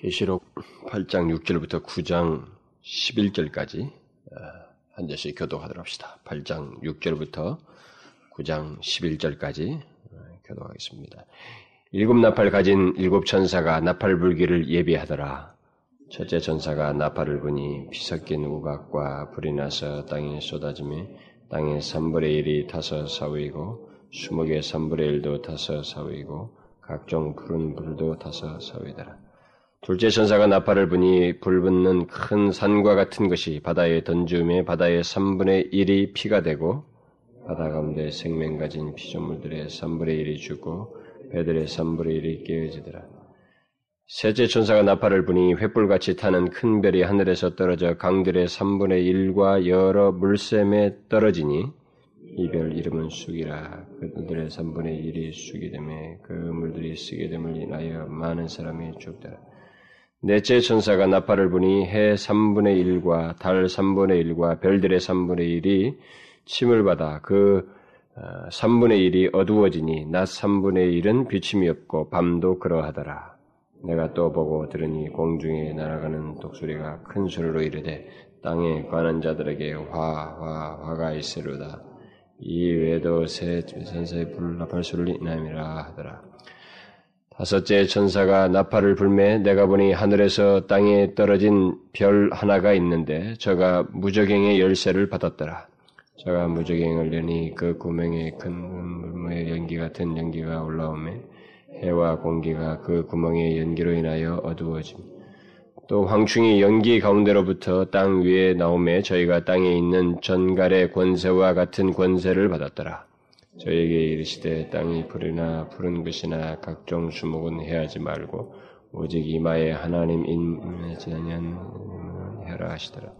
계시록 8장 6절부터 9장 11절까지 어, 한 절씩 교독하도록 합시다. 8장 6절부터 9장 11절까지 어, 교독하겠습니다. 일곱 나팔 가진 일곱 천사가 나팔 불기를 예비하더라. 첫째 천사가 나팔을 부니 피 섞인 우박과 불이 나서 땅에 쏟아지며 땅의 3분의 1이 타서 사위고 수목의 3분의 1도 타서 사위고 각종 푸른 불도 타서 사위더라. 둘째 천사가 나팔을 부니 불붙는 큰 산과 같은 것이 바다에 던지음에 바다의 3분의 1이 피가 되고 바다 가운데 생명 가진 피조물들의 3분의 1이 죽고 배들의 3분의 1이 깨어지더라. 셋째 천사가 나팔을 부니 횃불같이 타는 큰 별이 하늘에서 떨어져 강들의 3분의 1과 여러 물샘에 떨어지니 이 별 이름은 쑥이라 그들의 3분의 1이 쑥이 되매 그 물들이 쓰게 됨을 인하여 많은 사람이 죽더라. 넷째 천사가 나팔을 부니 해 3분의 1과 달 3분의 1과 별들의 3분의 1이 침을 받아 그 3분의 어, 1이 어두워지니 낮 3분의 1은 비침이 없고 밤도 그러하더라. 내가 또 보고 들으니 공중에 날아가는 독수리가 큰 소리로 이르되 땅에 관한 자들에게 화, 화, 화 가 있으로다. 이 외에도 새 천사의 불 나팔 소리를 인함이라 하더라. 다섯째 천사가 나팔을 불매 내가 보니 하늘에서 땅에 떨어진 별 하나가 있는데 저가 무적행의 열쇠를 받았더라. 저가 무적행을 내니 그 구멍에 큰 물무의 연기 같은 연기가 올라오매 해와 공기가 그 구멍의 연기로 인하여 어두워짐. 또 황충이 연기 가운데로부터 땅 위에 나오매 저희가 땅에 있는 전갈의 권세와 같은 권세를 받았더라. 저에게 이르시되 땅이 풀이나 푸른 것이나 각종 수목은 해하지 말고 오직 이마에 하나님 인지는 해라 하시더라.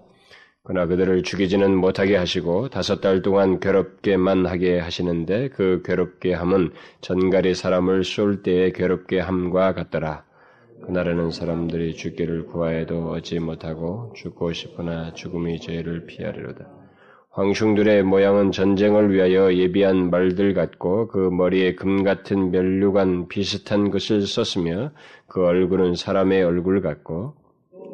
그러나 그들을 죽이지는 못하게 하시고 다섯 달 동안 괴롭게만 하게 하시는데 그 괴롭게 함은 전갈이 사람을 쏠 때의 괴롭게 함과 같더라. 그날에는 사람들이 죽기를 구하여도 얻지 못하고 죽고 싶으나 죽음이 죄를 피하리로다. 황충들의 모양은 전쟁을 위하여 예비한 말들 같고 그 머리에 금 같은 멸류관 비슷한 것을 썼으며 그 얼굴은 사람의 얼굴 같고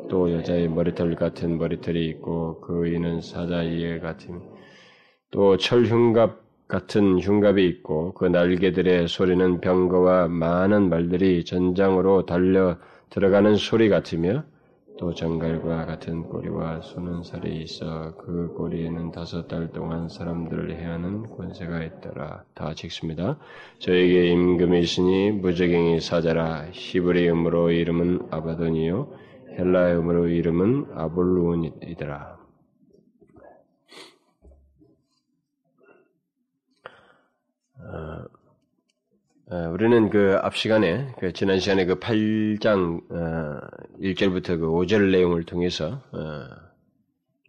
또 여자의 머리털 같은 머리털이 있고 그 이는 사자의 같은 또 철흉갑 같은 흉갑이 있고 그 날개들의 소리는 병거와 많은 말들이 전장으로 달려 들어가는 소리 같으며 또 정갈과 같은 꼬리와 수는 살이 있어 그 꼬리에는 다섯 달 동안 사람들을 해하는 권세가 있더라. 다 찍습니다. 저에게 임금이 있으니 무적행이 사자라 히브리음으로 이름은 아바돈이요 헬라음으로 이름은 아볼루온이더라. 어, 어, 우리는 그 앞 시간에 그 지난 시간에 그 8장 어, 1절부터 그 5절 내용을 통해서 어,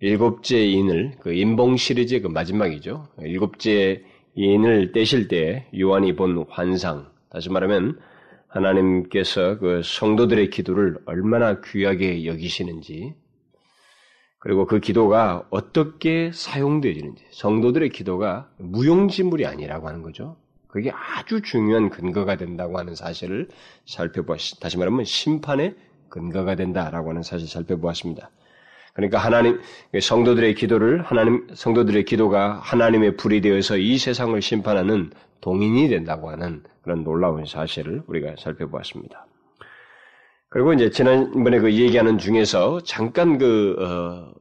일곱째 인을 그 인봉 시리즈의 그 마지막이죠. 일곱째 인을 떼실 때 요한이 본 환상, 다시 말하면 하나님께서 그 성도들의 기도를 얼마나 귀하게 여기시는지, 그리고 그 기도가 어떻게 사용되어지는지, 성도들의 기도가 무용지물이 아니라고 하는 거죠. 그게 아주 중요한 근거가 된다고 하는 사실을 살펴보았, 다시 말하면 심판의 근거가 된다라고 하는 사실을 살펴보았습니다. 그러니까 하나님, 성도들의 기도를, 하나님, 성도들의 기도가 하나님의 불이 되어서 이 세상을 심판하는 동인이 된다고 하는 그런 놀라운 사실을 우리가 살펴보았습니다. 그리고 이제 지난번에 그 얘기하는 중에서 잠깐 그, 어,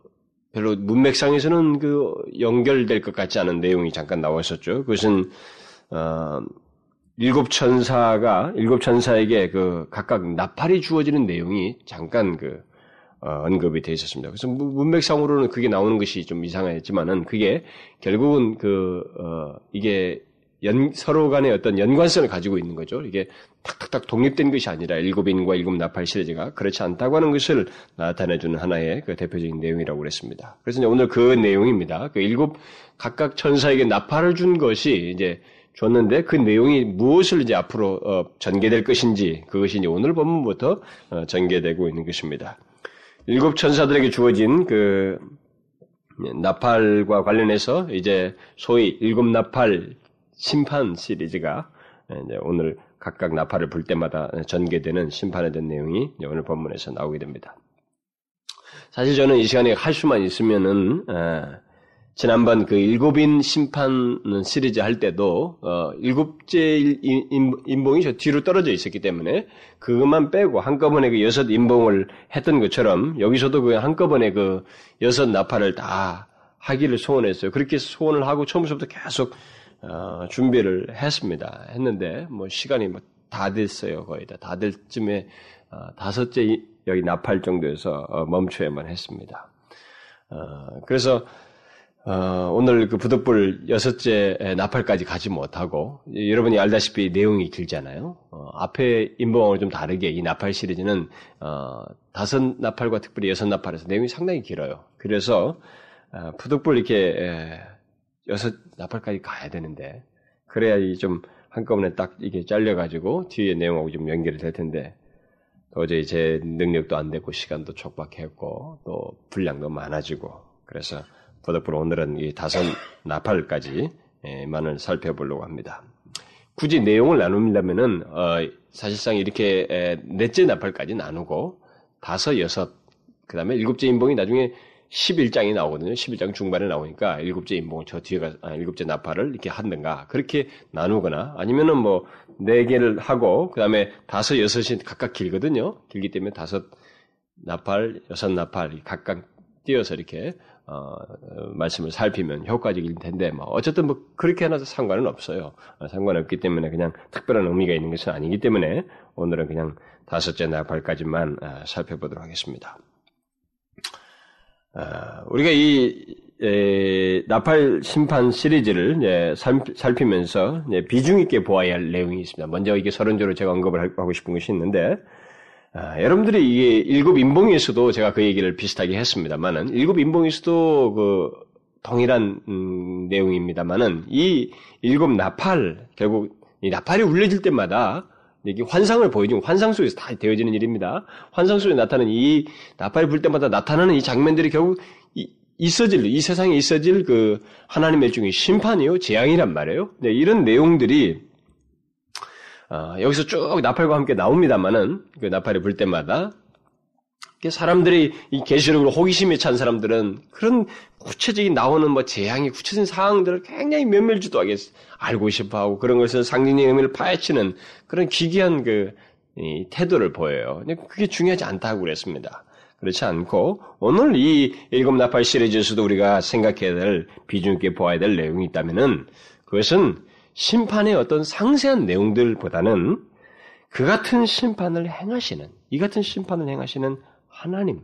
별로 문맥상에서는 그 연결될 것 같지 않은 내용이 잠깐 나왔었죠. 그것은 어, 일곱 천사가 일곱 천사에게 그 각각 나팔이 주어지는 내용이 잠깐 그 어, 언급이 되어 있었습니다. 그래서 문맥상으로는 그게 나오는 것이 좀 이상했지만은 그게 결국은 그 어, 이게 연, 서로 간의 어떤 연관성을 가지고 있는 거죠. 이게 탁탁탁 독립된 것이 아니라 일곱인과 일곱 나팔 시리즈가 그렇지 않다고 하는 것을 나타내주는 하나의 그 대표적인 내용이라고 그랬습니다. 그래서 오늘 그 내용입니다. 그 일곱 각각 천사에게 나팔을 준 것이 이제 줬는데 그 내용이 무엇을 이제 앞으로 어, 전개될 것인지 그것이 이제 오늘 본문부터 어, 전개되고 있는 것입니다. 일곱 천사들에게 주어진 그 나팔과 관련해서 이제 소위 일곱 나팔 심판 시리즈가 이제 오늘 각각 나팔을 불 때마다 전개되는 심판에 대한 내용이 오늘 본문에서 나오게 됩니다. 사실 저는 이 시간에 할 수만 있으면은 에, 지난번 그 일곱인 심판 시리즈 할 때도 어, 일곱째 인봉이 저 뒤로 떨어져 있었기 때문에 그것만 빼고 한꺼번에 그 여섯 인봉을 했던 것처럼 여기서도 그 한꺼번에 그 여섯 나팔을 다 하기를 소원했어요. 그렇게 소원을 하고 처음부터 계속 어, 준비를 했습니다. 했는데 뭐 시간이 뭐 다 됐어요. 거의 다. 다 될 쯤에 어, 다섯째 여기 나팔 정도에서 어, 멈춰야만 했습니다. 어, 그래서 어, 오늘 그 부득불 여섯째 나팔까지 가지 못하고 여러분이 알다시피 내용이 길잖아요. 어, 앞에 인봉하고 좀 다르게 이 나팔 시리즈는 어, 다섯 나팔과 특별히 여섯 나팔에서 내용이 상당히 길어요. 그래서 어, 부득불 이렇게 에, 여섯 나팔까지 가야 되는데 그래야 좀 한꺼번에 딱 이게 잘려가지고 뒤에 내용하고 좀 연결이 될 텐데 도저히 제 능력도 안 되고 시간도 촉박했고 또 분량도 많아지고 그래서 부득불 오늘은 이 다섯 나팔까지만을 살펴보려고 합니다. 굳이 내용을 나눈다면은 어, 사실상 이렇게 에, 넷째 나팔까지 나누고 다섯, 여섯, 그 다음에 일곱째 인봉이 나중에 11장이 나오거든요. 11장 중반에 나오니까 일곱째 인봉, 저 뒤에가, 아, 일곱째 나팔을 이렇게 한든가, 그렇게 나누거나, 아니면은 뭐, 네 개를 하고, 그 다음에 다섯, 여섯이 각각 길거든요. 길기 때문에 다섯 나팔, 여섯 나팔이 각각 띄어서 이렇게 어, 말씀을 살피면 효과적일 텐데, 뭐, 어쨌든 뭐, 그렇게 하나도 상관은 없어요. 어, 상관없기 때문에 그냥 특별한 의미가 있는 것은 아니기 때문에 오늘은 그냥 다섯째 나팔까지만 어, 살펴보도록 하겠습니다. 어, 우리가 이 에, 나팔 심판 시리즈를 예, 살피면서 예, 비중 있게 보아야 할 내용이 있습니다. 먼저 이게 서론적으로 제가 언급을 하고 싶은 것이 있는데 아, 여러분들이 이게 일곱 인봉에서도 제가 그 얘기를 비슷하게 했습니다만은 일곱 인봉에서도 그 동일한 음, 내용입니다만은 이 일곱 나팔 결국 이 나팔이 울려질 때마다 이게 환상을 보여주는 환상 속에서 다 되어지는 일입니다. 환상 속에 나타나는 이 나팔이 불 때마다 나타나는 이 장면들이 결국 이, 있어질 이 세상에 있어질 그 하나님의 중에 심판이요 재앙이란 말이에요. 네, 이런 내용들이 어, 여기서 쭉 나팔과 함께 나옵니다만은 그 나팔이 불 때마다 사람들이 이 계시록으로 호기심에 찬 사람들은 그런 구체적인 나오는 뭐 재앙이 구체적인 상황들을 굉장히 면밀주도하게 알고 싶어하고 그런 것을 상징의 의미를 파헤치는 그런 기괴한 그 태도를 보여요. 그게 중요하지 않다고 그랬습니다. 그렇지 않고 오늘 이 일곱 나팔 시리즈에서도 우리가 생각해야 될 비중 있게 보아야 될 내용이 있다면은 그것은 심판의 어떤 상세한 내용들보다는 그 같은 심판을 행하시는, 이 같은 심판을 행하시는 하나님,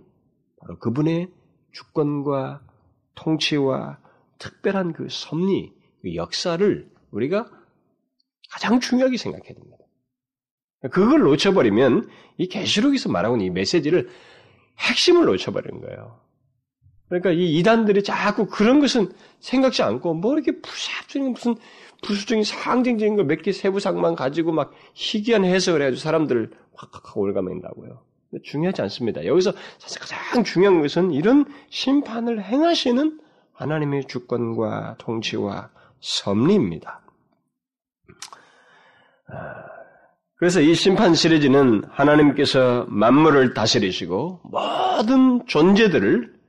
바로 그분의 주권과 통치와 특별한 그 섭리, 그 역사를 우리가 가장 중요하게 생각해야 됩니다. 그걸 놓쳐버리면 이 계시록에서 말하고 있는 이 메시지를 핵심을 놓쳐버리는 거예요. 그러니까 이 이단들이 자꾸 그런 것은 생각지 않고 뭐 이렇게 부삽적인 무슨 부수적인 상징적인 거 몇 개 세부상만 가지고 막 희귀한 해석을 해가지고 사람들을 확확 올가맨다고요. 중요하지 않습니다. 여기서 사실 가장 중요한 것은 이런 심판을 행하시는 하나님의 주권과 통치와 섭리입니다. 아, 그래서 이 심판 시리즈는 하나님께서 만물을 다스리시고 모든 존재들을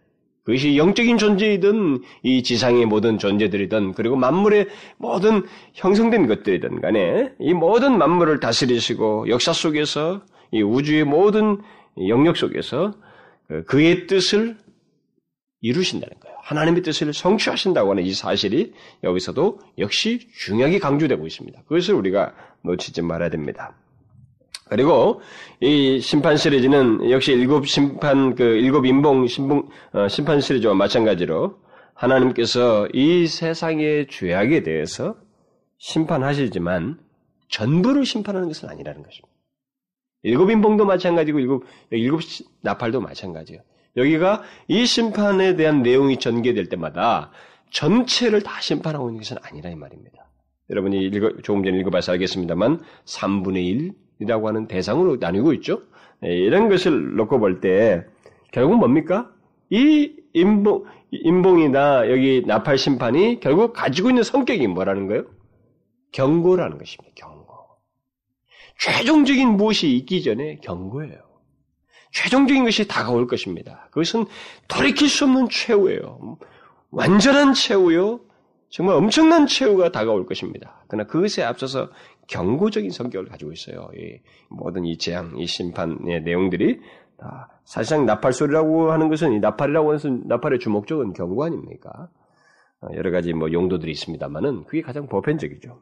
그것이 영적인 존재이든 이 지상의 모든 존재들이든 그리고 만물의 모든 형성된 것들이든 간에 이 모든 만물을 다스리시고 역사 속에서 이 우주의 모든 영역 속에서 그 그의 뜻을 이루신다는 거예요. 하나님의 뜻을 성취하신다고 하는 이 사실이 여기서도 역시 중요하게 강조되고 있습니다. 그것을 우리가 놓치지 말아야 됩니다. 그리고 이 심판 시리즈는 역시 일곱 심판 그 일곱 인봉 신봉, 어, 심판 시리즈와 마찬가지로 하나님께서 이 세상의 죄악에 대해서 심판하시지만 전부를 심판하는 것은 아니라는 것입니다. 일곱 인봉도 마찬가지고 일곱 일곱 나팔도 마찬가지예요. 여기가 이 심판에 대한 내용이 전개될 때마다 전체를 다 심판하고 있는 것은 아니라 이 말입니다. 여러분이 읽어, 조금 전에 읽어봐서 알겠습니다만 3분의 1, 이라고 하는 대상으로 나뉘고 있죠. 예, 이런 것을 놓고 볼 때 결국 뭡니까? 이 인봉, 인봉이나 여기 나팔 심판이 결국 가지고 있는 성격이 뭐라는 거예요? 경고라는 것입니다. 경고. 최종적인 무엇이 있기 전에 경고예요. 최종적인 것이 다가올 것입니다. 그것은 돌이킬 수 없는 최후예요. 완전한 최후요. 정말 엄청난 최후가 다가올 것입니다. 그러나 그것에 앞서서 경고적인 성격을 가지고 있어요. 이 모든 이 재앙, 이 심판의 내용들이 다 사실상 나팔 소리라고 하는 것은 이 나팔이라고 하는 것은 나팔의 주목적은 경고 아닙니까? 어, 여러 가지 뭐 용도들이 있습니다만은 그게 가장 보편적이죠.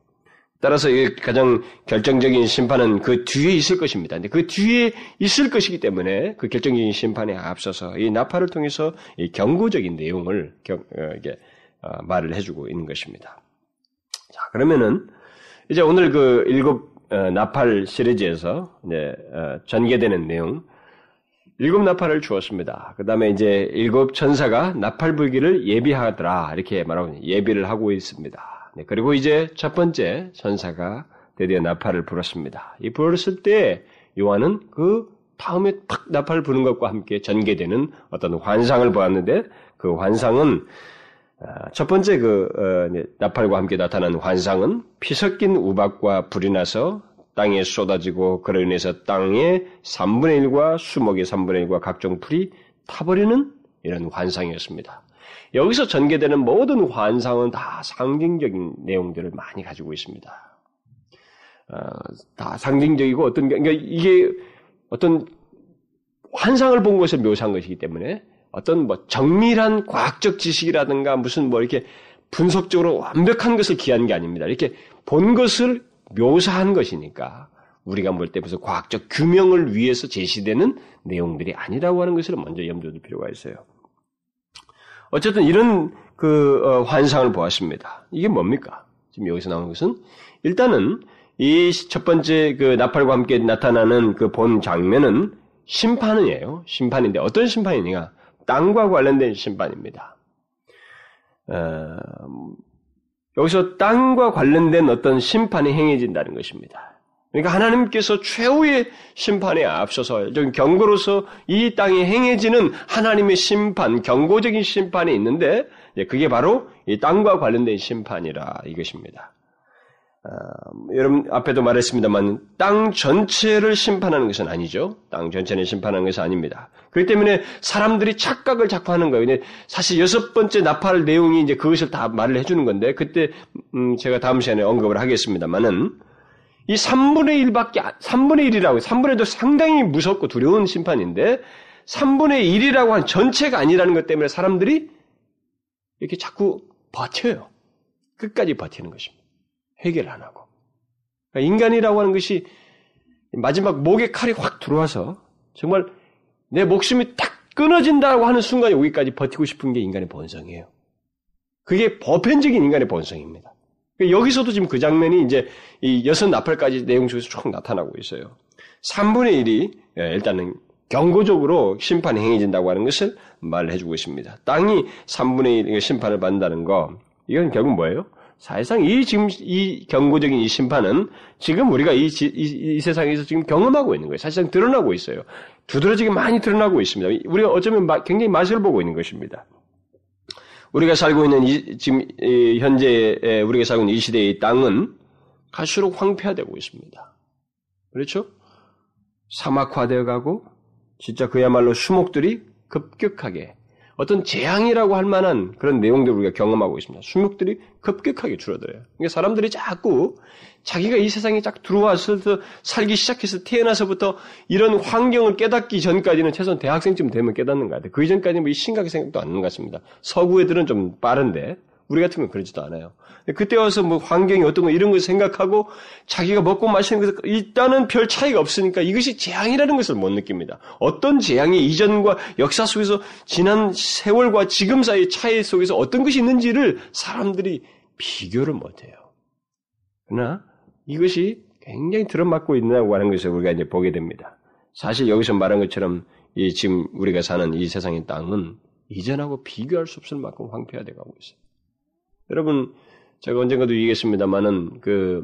따라서 가장 결정적인 심판은 그 뒤에 있을 것입니다. 근데 그 뒤에 있을 것이기 때문에 그 결정적인 심판에 앞서서 이 나팔을 통해서 이 경고적인 내용을 경, 어, 이게 어, 말을 해주고 있는 것입니다. 자 그러면은 이제 오늘 그 일곱 어, 나팔 시리즈에서 이제 어, 전개되는 내용 일곱 나팔을 주었습니다. 그 다음에 이제 일곱 천사가 나팔 불기를 예비하더라 이렇게 말하고 예비를 하고 있습니다. 네, 그리고 이제 첫 번째 천사가 드디어 나팔을 불었습니다. 이 불었을 때 요한은 그 다음에 탁 나팔을 부는 것과 함께 전개되는 어떤 환상을 보았는데 그 환상은 아, 첫 번째 그 어, 나팔과 함께 나타난 환상은 피 섞인 우박과 불이 나서 땅에 쏟아지고 그로 인해서 땅의 3분의 1과 수목의 3분의 1과 각종 풀이 타버리는 이런 환상이었습니다. 여기서 전개되는 모든 환상은 다 상징적인 내용들을 많이 가지고 있습니다. 어, 다 상징적이고 어떤 그러니까 이게 어떤 환상을 본 것을 묘사한 것이기 때문에 어떤 뭐 정밀한 과학적 지식이라든가 무슨 뭐 이렇게 분석적으로 완벽한 것을 기한 게 아닙니다. 이렇게 본 것을 묘사한 것이니까 우리가 볼 때 무슨 과학적 규명을 위해서 제시되는 내용들이 아니라고 하는 것을 먼저 염두에 둘 필요가 있어요. 어쨌든 이런 그 어, 환상을 보았습니다. 이게 뭡니까? 지금 여기서 나오는 것은 일단은 이 첫 번째 그 나팔과 함께 나타나는 그 본 장면은 심판이에요. 심판인데 어떤 심판이냐? 땅과 관련된 심판입니다. 어, 여기서 땅과 관련된 어떤 심판이 행해진다는 것입니다. 그러니까 하나님께서 최후의 심판에 앞서서 좀 경고로서 이 땅에 행해지는 하나님의 심판, 경고적인 심판이 있는데 그게 바로 이 땅과 관련된 심판이라 이것입니다. 아, 여러분 앞에도 말했습니다만 땅 전체를 심판하는 것은 아니죠. 땅 전체를 심판하는 것은 아닙니다. 그렇기 때문에 사람들이 착각을 자꾸 하는 거예요. 사실 여섯 번째 나팔 내용이 이제 그것을 다 말을 해주는 건데 그때 음 제가 다음 시간에 언급을 하겠습니다만은 이 3분의 1밖에, 3분의 1이라고, 3분의 1도 상당히 무섭고 두려운 심판인데, 3분의 1이라고 한 전체가 아니라는 것 때문에 사람들이 이렇게 자꾸 버텨요. 끝까지 버티는 것입니다. 해결 안 하고. 그러니까 인간이라고 하는 것이 마지막 목에 칼이 확 들어와서 정말 내 목숨이 딱 끊어진다고 하는 순간에 여기까지 버티고 싶은 게 인간의 본성이에요. 그게 보편적인 인간의 본성입니다. 여기서도 지금 그 장면이 이제 이 여섯 나팔까지 내용 중에서 쭉 나타나고 있어요. 3분의 1이 예, 일단은 경고적으로 심판이 행해진다고 하는 것을 말을 해주고 있습니다. 땅이 3분의 1 심판을 받는다는 거, 이건 결국 뭐예요? 사실상 이 지금 이 경고적인 이 심판은 지금 우리가 이, 이, 이 세상에서 지금 경험하고 있는 거예요. 사실상 드러나고 있어요. 두드러지게 많이 드러나고 있습니다. 우리가 어쩌면 굉장히 맛을 보고 있는 것입니다. 우리가 살고 있는 이, 지금 이, 현재 우리가 살고 있는 이 시대의 땅은 갈수록 황폐화되고 있습니다. 그렇죠? 사막화되어 가고 진짜 그야말로 수목들이 급격하게 어떤 재앙이라고 할 만한 그런 내용들을 우리가 경험하고 있습니다. 수목들이 급격하게 줄어들어요. 그러니까 사람들이 자꾸 자기가 이 세상에 쫙 들어와서 살기 시작해서 태어나서부터 이런 환경을 깨닫기 전까지는 최소한 대학생쯤 되면 깨닫는 것 같아요. 그 이전까지는 뭐 심각하게 생각도 안 하는 것 같습니다. 서구 애들은 좀 빠른데 우리 같은 건 그러지도 않아요. 그때 와서 뭐 환경이 어떤 거 이런 걸 생각하고 자기가 먹고 마시는 것에 일단은 별 차이가 없으니까 이것이 재앙이라는 것을 못 느낍니다. 어떤 재앙이 이전과 역사 속에서 지난 세월과 지금 사이의 차이 속에서 어떤 것이 있는지를 사람들이 비교를 못 해요. 그러나 이것이 굉장히 들어맞고 있다고 하는 것을 우리가 이제 보게 됩니다. 사실 여기서 말한 것처럼 이 지금 우리가 사는 이 세상의 땅은 이전하고 비교할 수 없을 만큼 황폐화되어 가고 있어요. 여러분, 제가 언젠가도 얘기했습니다만은 그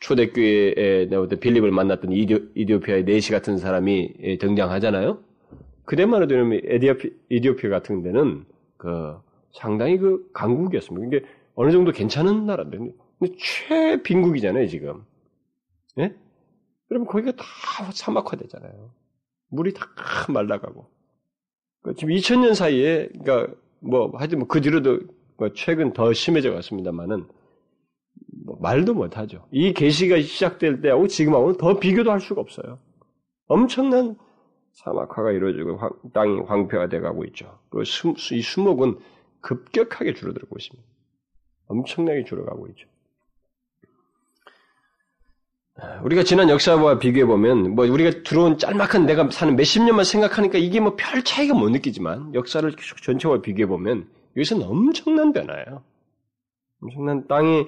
초대교회에 내가 빌립을 만났던 이디오, 이디오 피아의 네시 같은 사람이 등장하잖아요. 그때만 해도 에디오피, 이디오피아 같은 데는 그 상당히 그 강국이었습니다. 이게 어느 정도 괜찮은 나라인데, 근데 최빈국이잖아요, 지금. 예? 여러분 거기가 다 사막화되잖아요. 물이 다 말라가고. 그러니까 지금 2000년 사이에, 그러니까 뭐 하여튼 뭐 그 뒤로도 뭐 최근 더 심해져 갔습니다만은 뭐 말도 못하죠. 이 계시가 시작될 때하고 지금하고는 더 비교도 할 수가 없어요. 엄청난 사막화가 이루어지고 황, 땅이 황폐화 돼가고 있죠. 그 수, 이 수목은 급격하게 줄어들고 있습니다. 엄청나게 줄어가고 있죠. 우리가 지난 역사와 비교해 보면 뭐 우리가 들어온 짤막한 내가 사는 몇십 년만 생각하니까 이게 뭐 별 차이가 못 느끼지만 역사를 전체와 비교해 보면 여기서는 엄청난 변화예요. 엄청난 땅이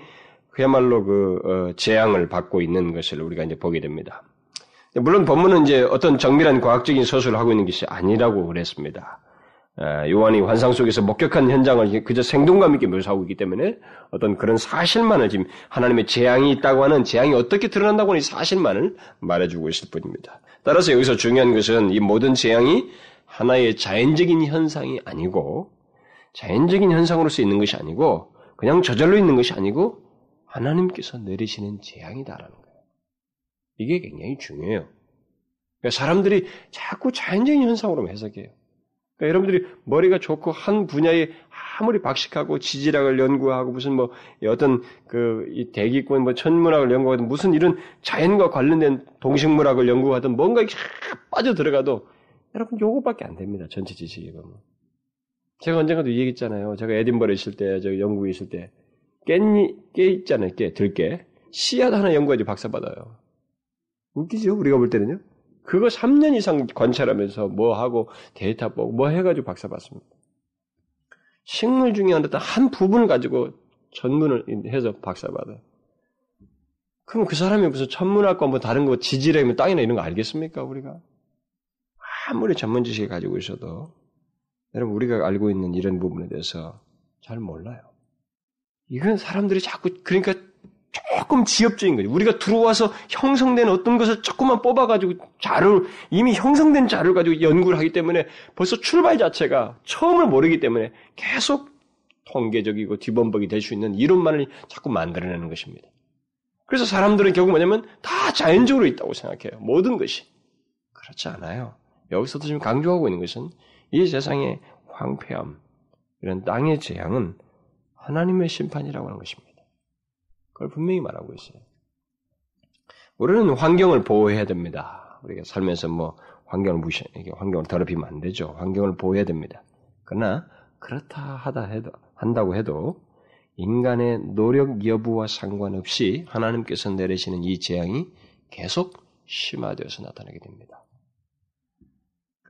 그야말로 그 어, 재앙을 받고 있는 것을 우리가 이제 보게 됩니다. 물론 본문은 이제 어떤 정밀한 과학적인 서술을 하고 있는 것이 아니라고 그랬습니다. 요한이 환상 속에서 목격한 현장을 그저 생동감 있게 묘사하고 있기 때문에 어떤 그런 사실만을 지금 하나님의 재앙이 있다고 하는 재앙이 어떻게 드러난다고 하는 이 사실만을 말해주고 있을 뿐입니다. 따라서 여기서 중요한 것은 이 모든 재앙이 하나의 자연적인 현상이 아니고 자연적인 현상으로서 있는 것이 아니고 그냥 저절로 있는 것이 아니고 하나님께서 내리시는 재앙이다라는 거예요. 이게 굉장히 중요해요. 그러니까 사람들이 자꾸 자연적인 현상으로 해석해요. 그러니까 여러분들이 머리가 좋고 한 분야에 아무리 박식하고 지질학을 연구하고 무슨 뭐 어떤 그이 대기권 뭐 천문학을 연구하든 무슨 이런 자연과 관련된 동식물학을 연구하든 뭔가 이렇게 빠져 들어가도 여러분 요거밖에 안 됩니다. 전체 지식이 보면. 제가 언젠가도 얘기했잖아요. 제가 에딘버러 있을 때, 저 영국에 있을 때 깻잎 깨 있잖아요. 깨 들깨 씨앗 하나 연구해서 박사 받아요. 웃기죠? 우리가 볼 때는요. 그거 3년 이상 관찰하면서 뭐 하고 데이터 보고 뭐 해가지고 박사 받습니다. 식물 중에 어떤 한 부분을 가지고 전문을 해서 박사 받아요. 그럼 그 사람이 무슨 천문학과 뭐 다른 거 지질이면 땅이나 이런 거 알겠습니까 우리가? 아무리 전문 지식을 가지고 있어도 여러분 우리가 알고 있는 이런 부분에 대해서 잘 몰라요. 이건 사람들이 자꾸 그러니까 조금 지엽적인 거죠. 우리가 들어와서 형성된 어떤 것을 조금만 뽑아가지고 자료, 이미 형성된 자료를 가지고 연구를 하기 때문에 벌써 출발 자체가 처음을 모르기 때문에 계속 통계적이고 뒤범벅이 될 수 있는 이론만을 자꾸 만들어내는 것입니다. 그래서 사람들은 결국 뭐냐면 다 자연적으로 있다고 생각해요. 모든 것이. 그렇지 않아요. 여기서도 지금 강조하고 있는 것은 이 세상의 황폐함, 이런 땅의 재앙은 하나님의 심판이라고 하는 것입니다. 그걸 분명히 말하고 있어요. 우리는 환경을 보호해야 됩니다. 우리가 살면서 뭐 환경을 무시, 환경을 더럽히면 안 되죠. 환경을 보호해야 됩니다. 그러나 그렇다 하다 해도 한다고 해도 인간의 노력 여부와 상관없이 하나님께서 내리시는 이 재앙이 계속 심화되어서 나타나게 됩니다.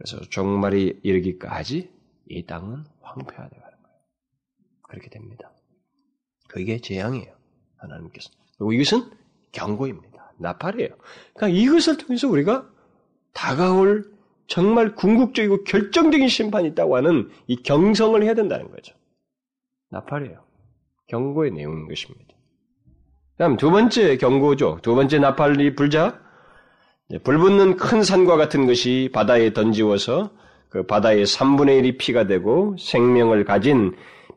그래서 종말이 이르기까지 이 땅은 황폐화되어 가는 거예요. 그렇게 됩니다. 그게 재앙이에요. 하나님께서. 그리고 이것은 경고입니다. 나팔이에요. 그러니까 이것을 통해서 우리가 다가올 정말 궁극적이고 결정적인 심판이 있다고 하는 이 경성을 해야 된다는 거죠. 나팔이에요. 경고의 내용인 것입니다. 다음 두 번째 경고죠. 두 번째 나팔이 불자. 불붙는 큰 산과 같은 것이 바다에 던지워서 그 바다의 3분의 1이 피가 되고 생명을 가진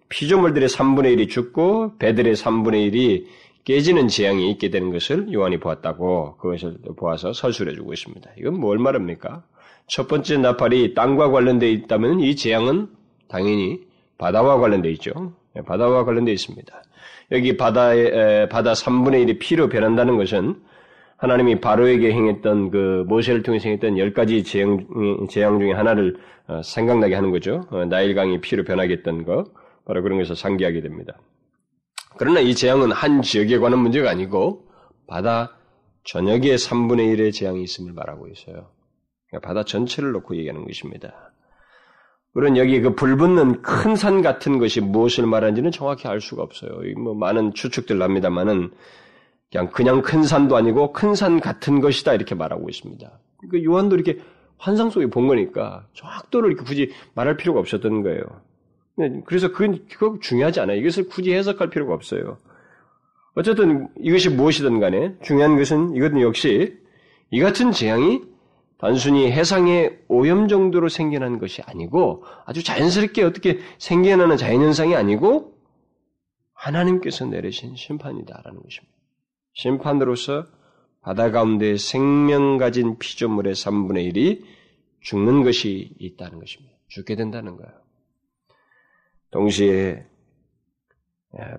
피조물들의 3분의 1이 죽고 배들의 3분의 1이 깨지는 재앙이 있게 되는 것을 요한이 보았다고 그것을 보아서 설술해 주고 있습니다. 이건 뭘 말합니까? 첫 번째 나팔이 땅과 관련되어 있다면 이 재앙은 당연히 바다와 관련되어 있죠. 네, 바다와 관련되어 있습니다. 여기 바다의 바다 3분의 1이 피로 변한다는 것은 하나님이 바로에게 행했던 그 모세를 통해서 행했던 열 가지 재앙, 재앙 중에 하나를 어, 생각나게 하는 거죠. 어, 나일강이 피로 변하게 했던 것. 바로 그런 것을 상기하게 됩니다. 그러나 이 재앙은 한 지역에 관한 문제가 아니고 바다 전역에 3분의 1의 재앙이 있음을 말하고 있어요. 그러니까 바다 전체를 놓고 얘기하는 것입니다. 물론 여기 그 불붙는 큰 산 같은 것이 무엇을 말하는지는 정확히 알 수가 없어요. 뭐 많은 추측들 납니다만은 그냥 그냥 큰 산도 아니고 큰 산 같은 것이다 이렇게 말하고 있습니다. 그 요한도 이렇게 환상 속에 본 거니까 정확도를 이렇게 굳이 말할 필요가 없었던 거예요. 네, 그래서 그건 그거 중요하지 않아요. 이것을 굳이 해석할 필요가 없어요. 어쨌든 이것이 무엇이든 간에 중요한 것은 이것은 역시 이 같은 재앙이 단순히 해상의 오염 정도로 생겨난 것이 아니고 아주 자연스럽게 어떻게 생겨나는 자연현상이 아니고 하나님께서 내리신 심판이다라는 것입니다. 심판으로서 바다 가운데 생명 가진 피조물의 3분의 1이 죽는 것이 있다는 것입니다. 죽게 된다는 거예요. 동시에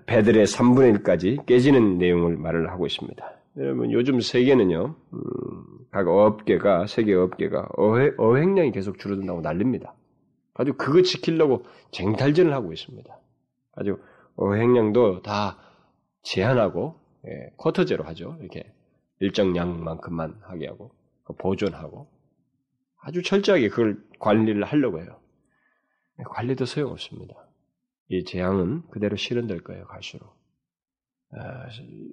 배들의 3분의 1까지 깨지는 내용을 말을 하고 있습니다. 여러분 요즘 세계는요, 음, 각 업계가 세계 업계가 어획, 어획량이 계속 줄어든다고 난립니다. 아주 그거 지키려고 쟁탈전을 하고 있습니다. 아주 어획량도 다 제한하고 예, 쿼터제로 하죠. 이렇게 일정 양만큼만 하게 하고 보존하고 아주 철저하게 그걸 관리를 하려고 해요. 관리도 소용없습니다. 이 재앙은 그대로 실현될 거예요, 갈수록. 아,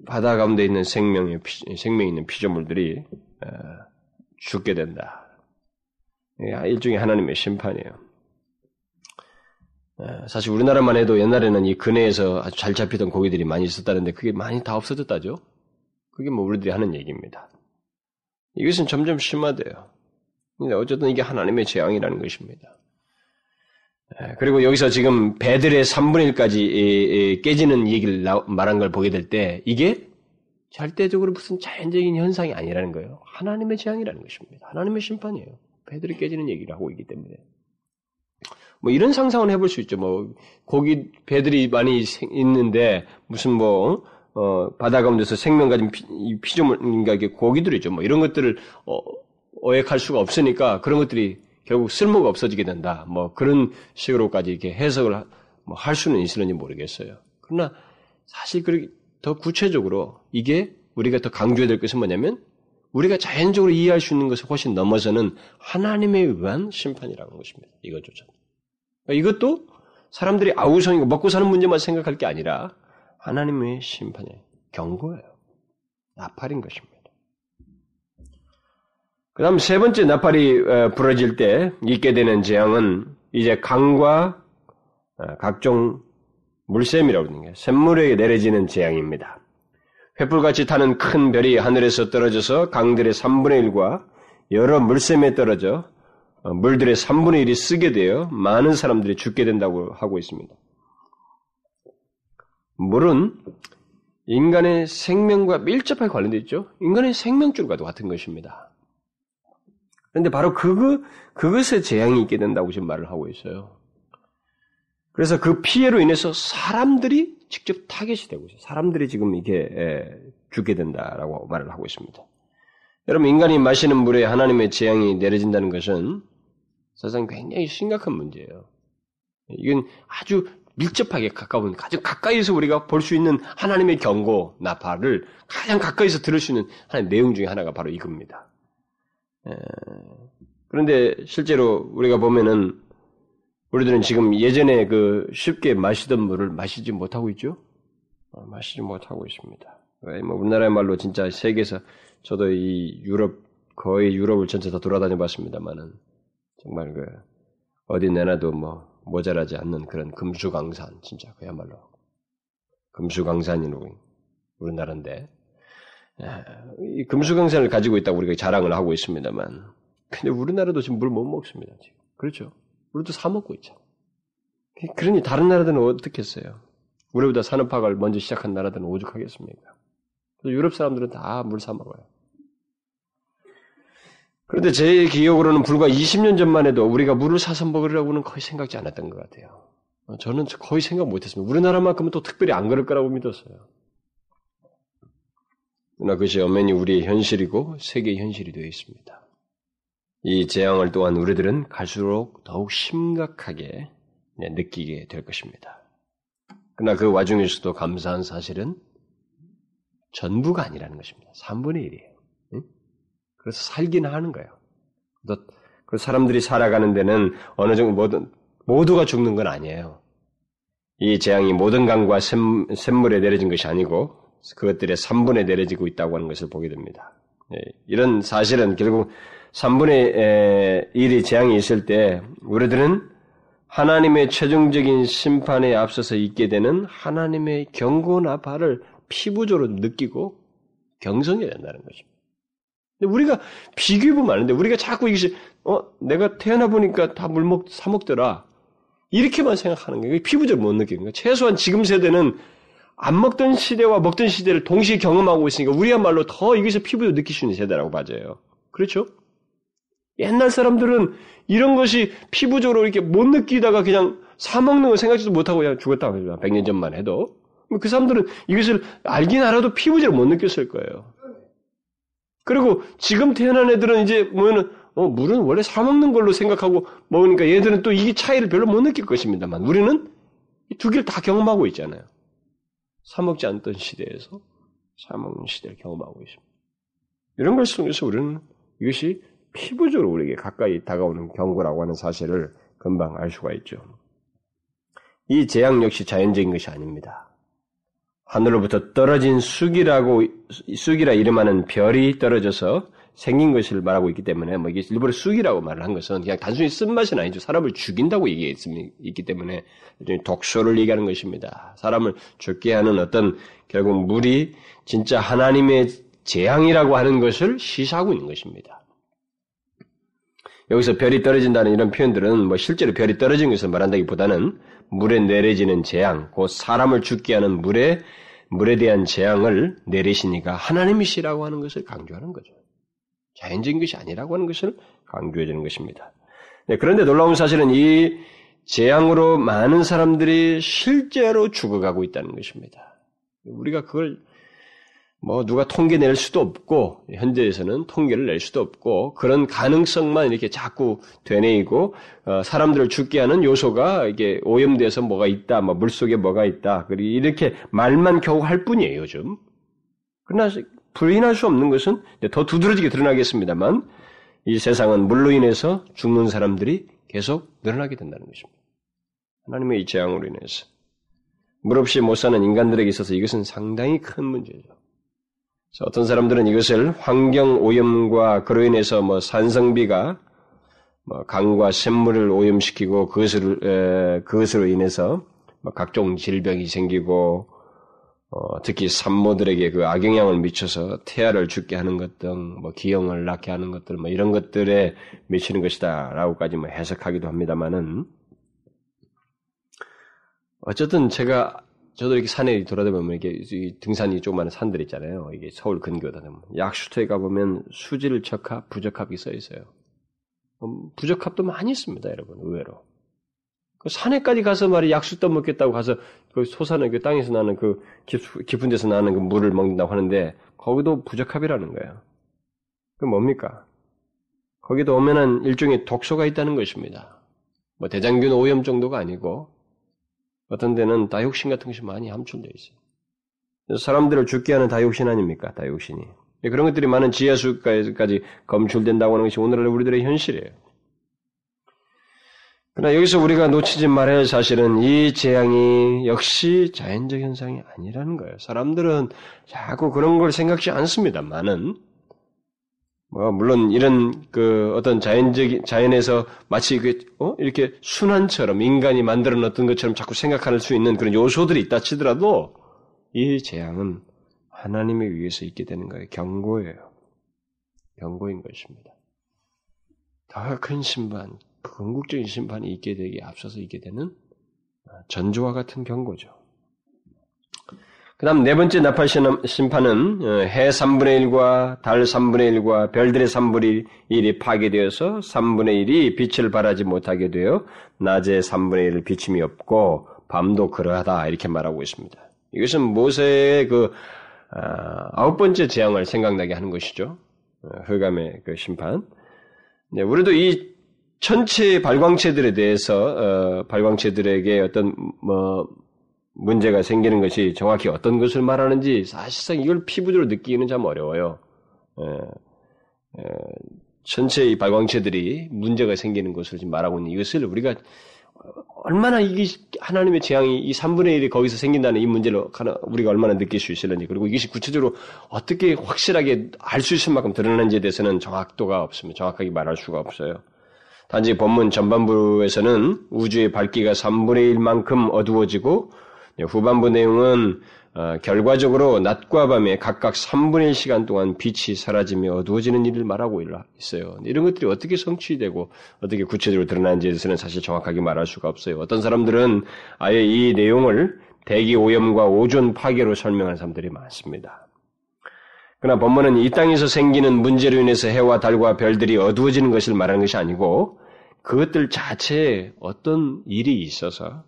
바다 가운데 있는 생명의 생명 있는 피조물들이 아, 죽게 된다. 일종의 하나님의 심판이에요. 아, 사실 우리나라만 해도 옛날에는 이 근해에서 아주 잘 잡히던 고기들이 많이 있었다는데 그게 많이 다 없어졌다죠. 그게 뭐 우리들이 하는 얘기입니다. 이것은 점점 심화돼요. 근데 어쨌든 이게 하나님의 재앙이라는 것입니다. 예, 그리고 여기서 지금 배들의 3분의 1까지 깨지는 얘기를 말한 걸 보게 될 때 이게 절대적으로 무슨 자연적인 현상이 아니라는 거예요. 하나님의 재앙이라는 것입니다. 하나님의 심판이에요. 배들이 깨지는 얘기를 하고 있기 때문에. 뭐 이런 상상을 해볼 수 있죠. 뭐 고기 배들이 많이 있는데 무슨 뭐 어, 바다 가운데서 생명 가진 피, 피조물, 그러니까 고기들이죠. 뭐 이런 것들을 어, 어획할 수가 없으니까 그런 것들이 결국 쓸모가 없어지게 된다. 뭐 그런 식으로까지 이렇게 해석을 뭐할 수는 있을는지 모르겠어요. 그러나 사실 더 구체적으로 이게 우리가 더 강조해야 될 것은 뭐냐면 우리가 자연적으로 이해할 수 있는 것을 훨씬 넘어서는 하나님에 의한 심판이라는 것입니다. 이것조차. 이것도 사람들이 아우성이고 먹고 사는 문제만 생각할 게 아니라 하나님의 심판의 경고예요. 나팔인 것입니다. 그 다음 세 번째 나팔이 어, 부러질 때 있게 되는 재앙은 이제 강과 어, 각종 물샘이라고 하는 게 샘물에 내려지는 재앙입니다. 횃불같이 타는 큰 별이 하늘에서 떨어져서 강들의 3분의 1과 여러 물샘에 떨어져 어, 물들의 3분의 1이 쓰게 되어 많은 사람들이 죽게 된다고 하고 있습니다. 물은 인간의 생명과 밀접하게 관련되어 있죠. 인간의 생명줄과도 같은 것입니다. 그런데 바로 그거, 그것에 재앙이 있게 된다고 지금 말을 하고 있어요. 그래서 그 피해로 인해서 사람들이 직접 타겟이 되고 있어요. 사람들이 지금 이게 죽게 된다라고 말을 하고 있습니다. 여러분, 인간이 마시는 물에 하나님의 재앙이 내려진다는 것은 사실상 굉장히 심각한 문제예요. 이건 아주 밀접하게 가까운, 아주 가까이서 우리가 볼 수 있는 하나님의 경고, 나팔을 가장 가까이서 들을 수 있는 하나의 내용 중에 하나가 바로 이겁니다. 그런데 실제로 우리가 보면은 우리들은 지금 예전에 그 쉽게 마시던 물을 마시지 못하고 있죠? 어, 마시지 못하고 있습니다. 뭐 우리나라의 말로 진짜 세계에서 저도 이 유럽 거의 유럽을 전체 다 돌아다녀 봤습니다만은 정말 그 어디 내놔도 뭐 모자라지 않는 그런 금수강산 진짜 그야말로 금수강산이로 우리나라인데 이 금수강산을 가지고 있다고 우리가 자랑을 하고 있습니다만, 근데 우리나라도 지금 물 못 먹습니다. 지금 그렇죠? 우리도 사 먹고 있죠. 그러니 다른 나라들은 어떻게 했어요? 우리보다 산업화를 먼저 시작한 나라들은 오죽하겠습니까? 유럽 사람들은 다 물 사 먹어요. 그런데 제 기억으로는 불과 20년 전만 해도 우리가 물을 사서 먹으려고는 거의 생각지 않았던 것 같아요. 저는 거의 생각 못했습니다. 우리나라만큼은 또 특별히 안 그럴 거라고 믿었어요. 그러나 그것이 엄연히 우리의 현실이고 세계의 현실이 되어 있습니다. 이 재앙을 또한 우리들은 갈수록 더욱 심각하게 느끼게 될 것입니다. 그러나 그 와중에서도 감사한 사실은 전부가 아니라는 것입니다. 3분의 1이에요. 그래서 살긴 하는 거예요. 그 사람들이 살아가는 데는 어느 정도 모든, 모두가 죽는 건 아니에요. 이 재앙이 모든 강과 샘 물에 내려진 것이 아니고 그것들의 3분에 내려지고 있다고 하는 것을 보게 됩니다. 예, 이런 사실은 결국 3분의 1이 재앙이 있을 때 우리들은 하나님의 최종적인 심판에 앞서서 있게 되는 하나님의 경고나 발을 피부적으로 느끼고 경성해야 된다는 것입니다. 근데 우리가 비교해보면 아는데 우리가 자꾸 이것이 어 내가 태어나 보니까 다 물먹 사 먹더라 이렇게만 생각하는 거예요. 피부적으로 못 느끼는 거예요. 최소한 지금 세대는 안 먹던 시대와 먹던 시대를 동시에 경험하고 있으니까 우리야말로 더 이것을 피부로 느낄 수 있는 세대라고 맞아요. 그렇죠? 옛날 사람들은 이런 것이 피부적으로 이렇게 못 느끼다가 그냥 사먹는 걸 생각지도 못하고 그냥 죽었다. 100년 전만 해도. 그 사람들은 이것을 알긴 알아도 피부적으로 못 느꼈을 거예요. 그리고 지금 태어난 애들은 이제 뭐냐면 어, 물은 원래 사 먹는 걸로 생각하고 먹으니까 얘들은 또 이 차이를 별로 못 느낄 것입니다만 우리는 이두 개를 다 경험하고 있잖아요. 사 먹지 않던 시대에서 사 먹는 시대를 경험하고 있습니다. 이런 걸 통해서 우리는 이것이 피부적으로 우리에게 가까이 다가오는 경고라고 하는 사실을 금방 알 수가 있죠. 이 재앙 역시 자연적인 것이 아닙니다. 하늘로부터 떨어진 쑥이라고 쑥이라 이름하는 별이 떨어져서 생긴 것을 말하고 있기 때문에 뭐 이게 일부러 쑥이라고 말을 한 것은 그냥 단순히 쓴맛은 아니죠. 사람을 죽인다고 얘기했기 때문에 독소를 얘기하는 것입니다. 사람을 죽게 하는 어떤 결국 물이 진짜 하나님의 재앙이라고 하는 것을 시사하고 있는 것입니다. 여기서 별이 떨어진다는 이런 표현들은 뭐 실제로 별이 떨어진 것을 말한다기보다는 물에 내려지는 재앙, 곧 사람을 죽게 하는 물에 물에 대한 재앙을 내리시니까 하나님이시라고 하는 것을 강조하는 거죠. 자연적인 것이 아니라고 하는 것을 강조해 주는 것입니다. 네, 그런데 놀라운 사실은 이 재앙으로 많은 사람들이 실제로 죽어가고 있다는 것입니다. 우리가 그걸 뭐 누가 통계 낼 수도 없고 현재에서는 통계를 낼 수도 없고 그런 가능성만 이렇게 자꾸 되뇌이고 어, 사람들을 죽게 하는 요소가 이게 오염돼서 뭐가 있다, 뭐 물속에 뭐가 있다, 그리고 이렇게 말만 겨우 할 뿐이에요 요즘. 그러나 부인할 수 없는 것은 더 두드러지게 드러나겠습니다만 이 세상은 물로 인해서 죽는 사람들이 계속 늘어나게 된다는 것입니다. 하나님의 이 재앙으로 인해서 물 없이 못 사는 인간들에게 있어서 이것은 상당히 큰 문제죠. 어떤 사람들은 이것을 환경 오염과 그로 인해서 뭐 산성비가 뭐 강과 샘물을 오염시키고 그것을 에, 그것으로 인해서 뭐 각종 질병이 생기고 어, 특히 산모들에게 그 악영향을 미쳐서 태아를 죽게 하는 것 등, 뭐 기형을 낳게 하는 것들, 뭐 이런 것들에 미치는 것이다라고까지 뭐 해석하기도 합니다만은 어쨌든 제가 저도 이렇게 산에 돌아다보면 이게 등산이 조그마한 산들 있잖아요. 이게 서울 근교다 보면 약수터에 가보면 수질 적합, 부적합이 써 있어요. 음, 부적합도 많이 있습니다, 여러분. 의외로. 그 산에까지 가서 말이 약수 떠먹겠다고 가서 그 소산의 그 땅에서 나는 그 깊은 데서 나는 그 물을 먹는다고 하는데 거기도 부적합이라는 거예요. 그 뭡니까? 거기도 오면은 일종의 독소가 있다는 것입니다. 뭐 대장균 오염 정도가 아니고 어떤 데는 다육신 같은 것이 많이 함출되어 있어요. 사람들을 죽게 하는 다육신 아닙니까? 다육신이. 예, 그런 것들이 많은 지하수까지 검출된다고 하는 것이 오늘날 우리들의 현실이에요. 그러나 여기서 우리가 놓치지 말아야 할 사실은 이 재앙이 역시 자연적 현상이 아니라는 거예요. 사람들은 자꾸 그런 걸 생각지 않습니다만은 뭐 물론 이런 그 어떤 자연적 자연에서 마치 그 어? 이렇게 순환처럼 인간이 만들어 놓던 것처럼 자꾸 생각할 수 있는 그런 요소들이 있다 치더라도 이 재앙은 하나님에 의해서 있게 되는 거예요. 경고예요. 경고인 것입니다. 더 큰 심판, 궁극적인 심판이 있게 되기 앞서서 있게 되는 전조와 같은 경고죠. 그 다음 네 번째 나팔 심판은 어, 해 3분의 1과 달 3분의 1과 별들의 3분의 1이 파괴되어서 3분의 1이 빛을 발하지 못하게 되어 낮에 3분의 1을 비침이 없고 밤도 그러하다 이렇게 말하고 있습니다. 이것은 모세의 그 아, 아홉 번째 재앙을 생각나게 하는 것이죠. 어, 흑암의 그 심판. 네, 우리도 이 전체 발광체들에 대해서 어, 발광체들에게 어떤 뭐 문제가 생기는 것이 정확히 어떤 것을 말하는지 사실상 이걸 피부적으로 느끼기는 참 어려워요. 에, 에, 전체 이 발광체들이 문제가 생기는 것을 지금 말하고 있는 이것을 우리가 얼마나 이게 하나님의 재앙이 이 3분의 1이 거기서 생긴다는 이 문제를 우리가 얼마나 느낄 수 있을는지 그리고 이것이 구체적으로 어떻게 확실하게 알 수 있을 만큼 드러나는지에 대해서는 정확도가 없습니다. 정확하게 말할 수가 없어요. 단지 본문 전반부에서는 우주의 밝기가 3분의 1만큼 어두워지고 후반부 내용은 어, 결과적으로 낮과 밤에 각각 3분의 1 시간 동안 빛이 사라지며 어두워지는 일을 말하고 있어요. 이런 것들이 어떻게 성취되고 어떻게 구체적으로 드러나는지에 대해서는 사실 정확하게 말할 수가 없어요. 어떤 사람들은 아예 이 내용을 대기 오염과 오존 파괴로 설명하는 사람들이 많습니다. 그러나 본문은 이 땅에서 생기는 문제로 인해서 해와 달과 별들이 어두워지는 것을 말하는 것이 아니고 그것들 자체에 어떤 일이 있어서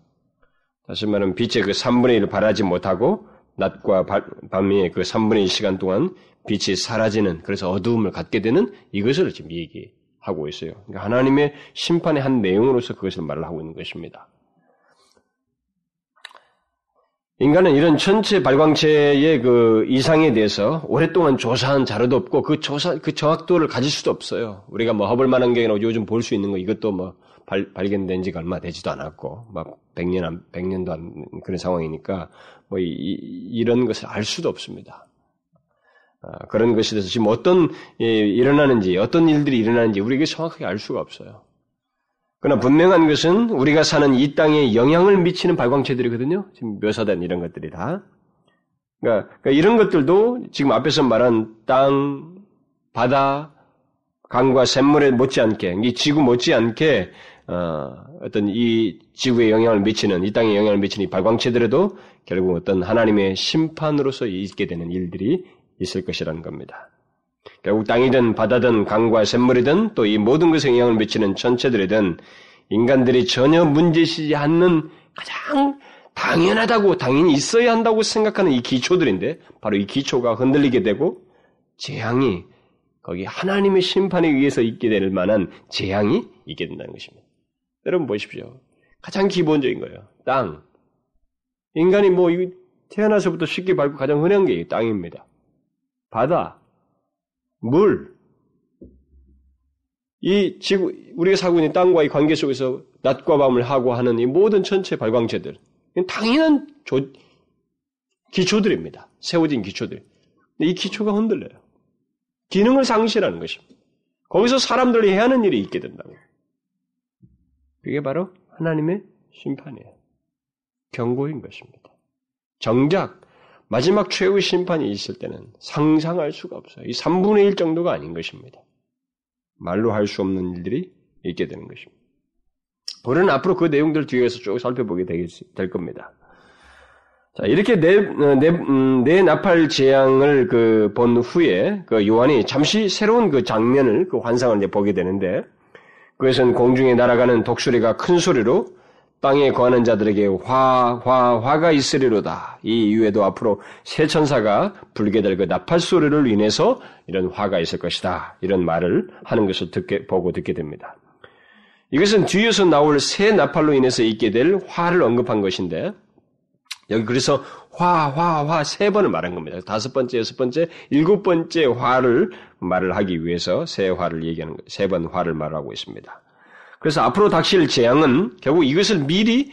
다시 말하면 빛의 그 3분의 1을 발하지 못하고 낮과 밤의 그 3분의 1 시간 동안 빛이 사라지는 그래서 어두움을 갖게 되는 이것을 지금 얘기하고 있어요. 그러니까 하나님의 심판의 한 내용으로서 그것을 말을 하고 있는 것입니다. 인간은 이런 천체 발광체의 그 이상에 대해서 오랫동안 조사한 자료도 없고 그 조사 그 정확도를 가질 수도 없어요. 우리가 뭐 허블 만원경이나 요즘 볼 수 있는 거 이것도 뭐 발, 발견된 지가 얼마 되지도 않았고 막 100년 100년도 안 그런 상황이니까 뭐 이, 이런 것을 알 수도 없습니다. 아, 그런 것에 대해서 지금 어떤 예, 일어나는지 어떤 일들이 일어나는지 우리에게 정확하게 알 수가 없어요. 그러나 분명한 것은 우리가 사는 이 땅에 영향을 미치는 발광체들이거든요. 지금 묘사된 이런 것들이 다. 그러니까, 그러니까 이런 것들도 지금 앞에서 말한 땅, 바다, 강과 샘물에 못지않게, 이 지구 못지않게 어, 어떤 이 지구에 영향을 미치는 이 땅에 영향을 미치는 이 발광체들에도 결국 어떤 하나님의 심판으로서 있게 되는 일들이 있을 것이라는 겁니다. 결국 땅이든 바다든 강과 샘물이든 또 이 모든 것에 영향을 미치는 전체들이든 인간들이 전혀 문제시지 않는 가장 당연하다고 당연히 있어야 한다고 생각하는 이 기초들인데 바로 이 기초가 흔들리게 되고 재앙이 거기 하나님의 심판에 의해서 있게 될 만한 재앙이 있게 된다는 것입니다. 여러분 보십시오. 가장 기본적인 거예요. 땅. 인간이 뭐 태어나서부터 쉽게 밟고 가장 흔한 게 땅입니다. 바다, 물, 이 지구, 우리가 살고 있는 땅과의 관계 속에서 낮과 밤을 하고 하는 이 모든 전체 발광체들, 당연한 조, 기초들입니다. 세워진 기초들. 이 기초가 흔들려요. 기능을 상실하는 것입니다. 거기서 사람들이 해야 하는 일이 있게 된다고. 그게 바로 하나님의 심판이에요. 경고인 것입니다. 정작 마지막 최후의 심판이 있을 때는 상상할 수가 없어요. 이 3분의 1 정도가 아닌 것입니다. 말로 할 수 없는 일들이 있게 되는 것입니다. 우리는 앞으로 그 내용들 뒤에서 쭉 살펴보게 될 겁니다. 자, 이렇게 내, 내, 음, 내 나팔 재앙을 그 본 후에 그 요한이 잠시 새로운 그 장면을 그 환상을 이제 보게 되는데 그것은 공중에 날아가는 독수리가 큰 소리로 땅에 거하는 자들에게 화, 화, 화가 있으리로다. 이 이후에도 앞으로 새 천사가 불게 될 그 나팔 소리를 인해서 이런 화가 있을 것이다. 이런 말을 하는 것을 듣게, 보고 듣게 됩니다. 이것은 뒤에서 나올 새 나팔로 인해서 있게 될 화를 언급한 것인데, 여기 그래서 화, 화, 화 세 번을 말한 겁니다. 다섯 번째, 여섯 번째, 일곱 번째 화를 말을 하기 위해서 새 화를 얘기하는, 세번 화를 말하고 있습니다. 그래서 앞으로 닥칠 재앙은 결국 이것을 미리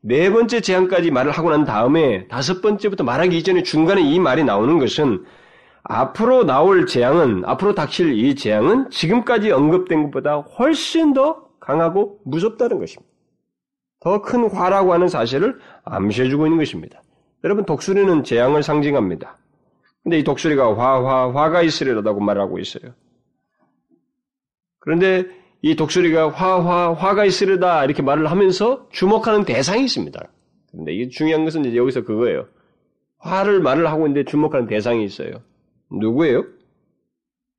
네 번째 재앙까지 말을 하고 난 다음에 다섯 번째부터 말하기 이전에 중간에 이 말이 나오는 것은 앞으로 나올 재앙은 앞으로 닥칠 이 재앙은 지금까지 언급된 것보다 훨씬 더 강하고 무섭다는 것입니다. 더 큰 화라고 하는 사실을 암시해주고 있는 것입니다. 여러분 독수리는 재앙을 상징합니다. 근데 이 독수리가 화, 화, 화가 있으리라고 말하고 있어요. 그런데 이 독수리가 화, 화, 화가 있으려다 이렇게 말을 하면서 주목하는 대상이 있습니다. 근데 이게 중요한 것은 이제 여기서 그거예요. 화를 말을 하고 있는데 주목하는 대상이 있어요. 누구예요?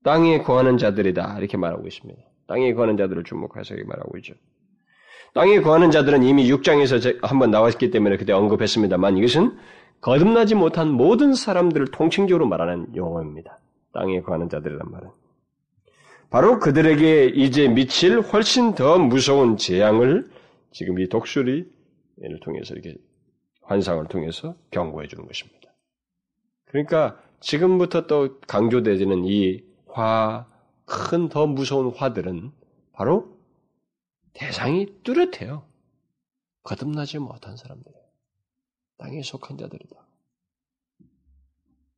땅에 거하는 자들이다. 이렇게 말하고 있습니다. 땅에 거하는 자들을 주목해서 말하고 있죠. 땅에 거하는 자들은 이미 6장에서 한번 나왔기 때문에 그때 언급했습니다만 이것은 거듭나지 못한 모든 사람들을 통칭적으로 말하는 용어입니다. 땅에 거하는 자들이란 말은. 바로 그들에게 이제 미칠 훨씬 더 무서운 재앙을 지금 이 독수리를 통해서 이렇게 환상을 통해서 경고해 주는 것입니다. 그러니까 지금부터 또 강조되지는 이 화, 큰 더 무서운 화들은 바로 대상이 뚜렷해요. 거듭나지 못한 사람들이에요. 땅에 속한 자들이다.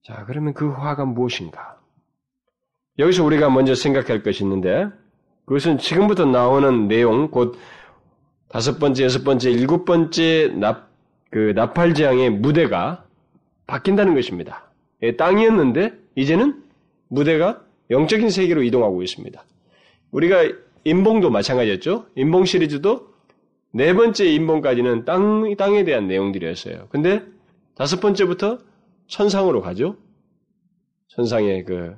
자, 그러면 그 화가 무엇인가? 여기서 우리가 먼저 생각할 것이 있는데 그것은 지금부터 나오는 내용 곧 다섯 번째, 여섯 번째, 일곱 번째 납, 그 나팔재앙의 무대가 바뀐다는 것입니다. 예, 땅이었는데 이제는 무대가 영적인 세계로 이동하고 있습니다. 우리가 인봉도 마찬가지였죠. 인봉 시리즈도 네 번째 인본까지는 땅, 땅에 대한 내용들이었어요. 근데 다섯 번째부터 천상으로 가죠. 천상의 그,